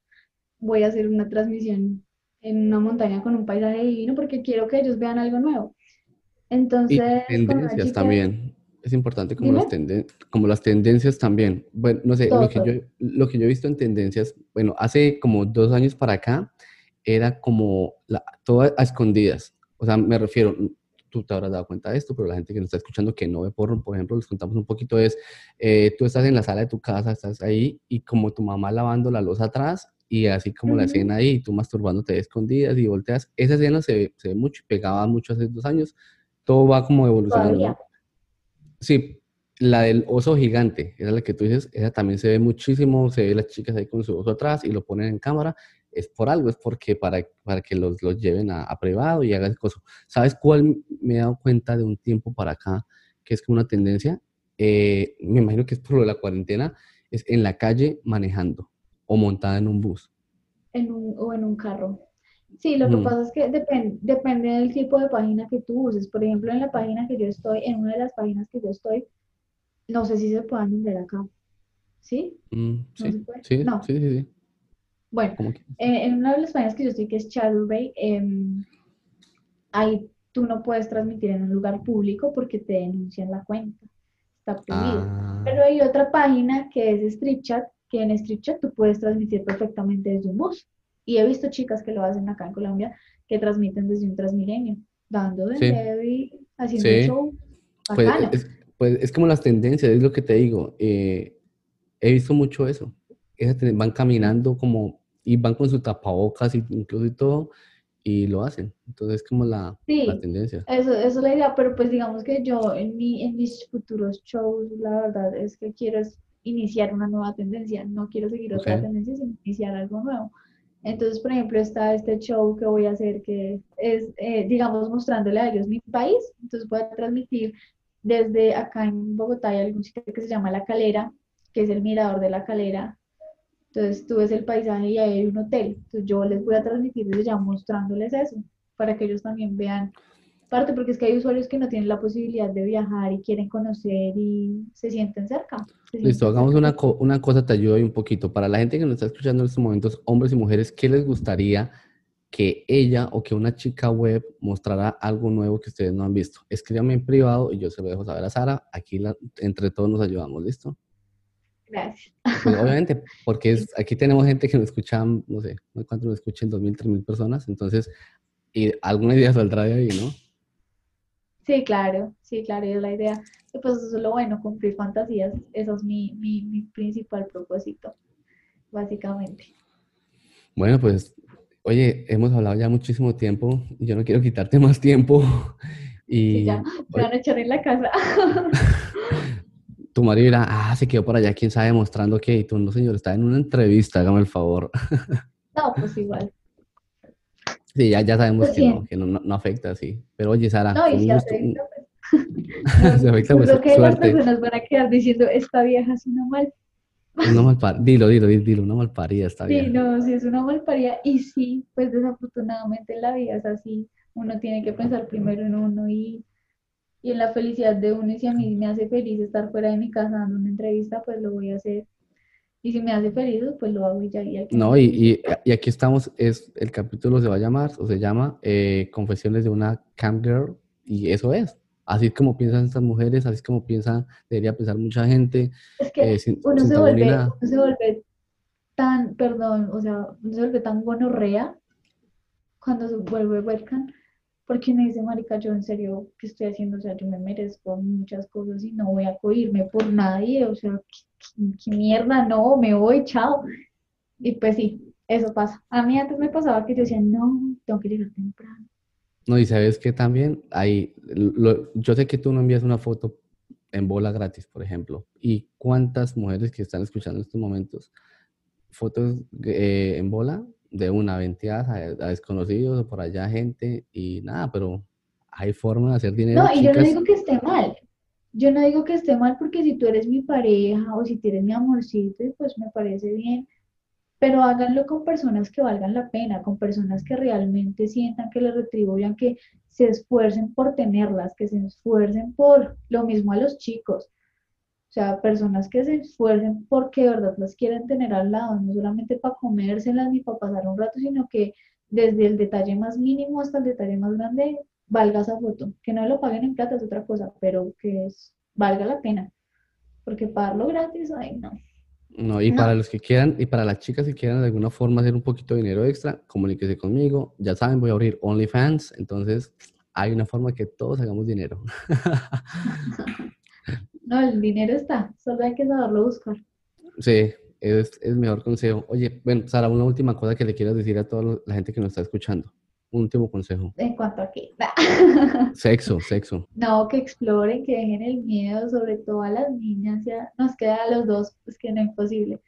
Voy a hacer una transmisión en una montaña con un paisaje divino porque quiero que ellos vean algo nuevo. Y Entonces, una tendencias chica, también. Es importante como, las tenden- como las tendencias también. Bueno, no sé, lo que Todo. yo, lo que yo he visto en tendencias, bueno, hace como dos años para acá, era como la, todo a escondidas. O sea, me refiero, tú te habrás dado cuenta de esto, pero la gente que nos está escuchando que no ve porno, por ejemplo, les contamos un poquito, es, eh, tú estás en la sala de tu casa, estás ahí, y como tu mamá lavando la loza atrás, y así como la escena ahí, tú masturbándote escondidas y volteas, esa escena se, ve- se ve mucho, pegaba mucho hace dos años, todo va como evolucionando. Sí, la del oso gigante, esa es la que tú dices, esa también se ve muchísimo, se ve las chicas ahí con su oso atrás y lo ponen en cámara, es por algo, es porque para, para que los, los lleven a, a privado y hagan cosas. ¿Sabes cuál me he dado cuenta de un tiempo para acá, que es como una tendencia? Eh, me imagino que es por lo de la cuarentena, es en la calle manejando o montada en un bus. en un, o en un carro. Sí, lo que Mm. pasa es que depen- depende del tipo de página que tú uses. Por ejemplo, en la página que yo estoy, en una de las páginas que yo estoy, no sé si se puedan nombrar acá. ¿Sí? Mm, ¿No sí, se puede? sí, No. sí, sí, sí, Bueno, eh, en una de las páginas que yo estoy, que es Chatterbait, em, ahí tú no puedes transmitir en un lugar público porque te denuncian la cuenta. Está prohibido. Ah, Pero hay otra página que es StreetChat, que en StreetChat tú puedes transmitir perfectamente desde un bus. Y he visto chicas que lo hacen acá en Colombia, que transmiten desde un Transmilenio, dando Sí. de y haciendo Sí. show. Pues Bacano. es, pues es como las tendencias, es lo que te digo. eh, he visto mucho eso. Van caminando como y van con su tapabocas y incluso y todo y lo hacen. Entonces es como la, Sí. la tendencia. Eso, eso es la idea, pero pues digamos que yo en mi, en mis futuros shows, la verdad es que quiero es iniciar una nueva tendencia, no quiero seguir otra tendencia, sino iniciar algo nuevo. Entonces, por ejemplo, está este show que voy a hacer que es, eh, digamos, mostrándole a ellos mi país. Entonces voy a transmitir desde acá en Bogotá, hay algún sitio que se llama La Calera, que es el mirador de La Calera. Entonces tú ves el paisaje y ahí hay un hotel. Entonces yo les voy a transmitir desde ya mostrándoles eso, para que ellos también vean parte, porque es que hay usuarios que no tienen la posibilidad de viajar y quieren conocer y se sienten cerca. se Listo, sienten hagamos cerca. una, co- una cosa, te ayudo ahí un poquito. Para la gente que nos está escuchando en estos momentos, hombres y mujeres, ¿qué les gustaría que ella o que una chica web mostrara algo nuevo que ustedes no han visto? Escríbanme en privado y yo se lo dejo saber a Sara. Aquí la- entre todos nos ayudamos, ¿listo? Gracias. Pues obviamente, porque es, aquí tenemos gente que nos escucha, no sé, no sé cuánto nos escuchen, dos mil, tres mil personas, entonces, y alguna idea saldrá de ahí, ¿no? Sí, claro, sí, claro, es la idea. Y pues eso es lo bueno, cumplir fantasías. Eso es mi, mi, mi principal propósito, básicamente. Bueno, pues, oye, hemos hablado ya muchísimo tiempo y yo no quiero quitarte más tiempo. Sí, Y ya, me van a echar en la casa. tu marido dirá, ah, se quedó por allá, quién sabe, mostrando que, y tú, no, señor, está en una entrevista, hágame el favor. No, pues igual. Sí, ya, ya sabemos Pues que, no, sí. que no, no, afecta, sí. Pero oye, Sara, No, y si gusto, afecta, pues. Se afecta, pues, Creo que las suerte. personas van a quedar diciendo, esta vieja es una mal. una malparida, dilo, dilo, dilo, una malparida está Sí, bien. no, sí es una malparía. Y sí, pues desafortunadamente la vida es así. Uno tiene que pensar primero en uno y, y en la felicidad de uno. Y si a mí me hace feliz estar fuera de mi casa dando una entrevista, pues lo voy a hacer. Y si me hace feliz, pues lo hago y ya. Y al que No, y, y, y aquí estamos, es, el capítulo se va a llamar, o se llama eh, Confesiones de una Camp Girl, y eso es. Así es como piensan estas mujeres, así es como piensa, debería pensar mucha gente, es que eh, sin, uno sin se vuelve, uno se vuelve tan, perdón, o sea, uno se vuelve tan gonorrea cuando se vuelve webcam, porque me dice, marica, yo en serio, ¿qué estoy haciendo? O sea, yo me merezco muchas cosas y no voy a cohirme por nadie, o sea, qué, mierda, no, me voy, chao. Y pues sí, eso pasa. A mí antes me pasaba que yo decía, no, tengo que llegar temprano. No, y sabes que también hay, yo sé que tú no envías una foto en bola gratis, por ejemplo, y cuántas mujeres que están escuchando en estos momentos, fotos eh, en bola de una venteadas a, a desconocidos o por allá gente y nada, pero hay forma de hacer dinero, No, y yo no digo que esté mal. Yo no digo que esté mal porque si tú eres mi pareja o si tú eres mi amorcito, pues me parece bien. Pero háganlo con personas que valgan la pena, con personas que realmente sientan que les retribuyan, que se esfuercen por tenerlas, que se esfuercen por lo mismo a los chicos. O sea, personas que se esfuercen porque de verdad las quieren tener al lado, no solamente para comérselas ni para pasar un rato, sino que desde el detalle más mínimo hasta el detalle más grande valga esa foto. Que no lo paguen en plata es otra cosa, pero que es, valga la pena. Porque pagarlo gratis, ay, no. No, y No. para los que quieran, y para las chicas que quieran de alguna forma hacer un poquito de dinero extra, comuníquese conmigo. Ya saben, voy a abrir OnlyFans, entonces hay una forma que todos hagamos dinero. No, el dinero está, solo hay que saberlo buscar. Sí, es el mejor consejo. Oye, bueno, Sara, una última cosa que le quieras decir a toda la gente que nos está escuchando. Un último consejo. En cuanto a qué. Sexo, sexo. No, que exploren, que dejen el miedo, sobre todo a las niñas, ya nos queda a los dos, es que no es posible.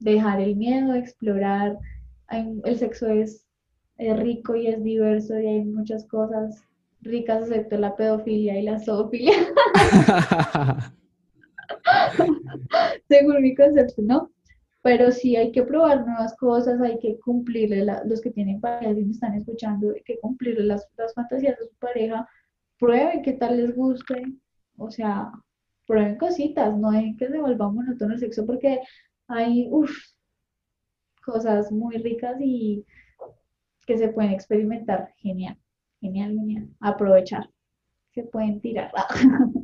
Dejar el miedo, explorar. El sexo es, es rico y es diverso y hay muchas cosas ricas, excepto la pedofilia y la zoofilia, según mi concepto, ¿no? Pero sí hay que probar nuevas cosas, hay que cumplirle, los que tienen pareja y me están escuchando, hay que cumplirle las, las fantasías de su pareja, prueben qué tal les guste, o sea, prueben cositas, no dejen que se vuelva monótono el sexo porque hay, cosas muy ricas y que se pueden experimentar, genial, genial, genial, aprovechar, se pueden tirar.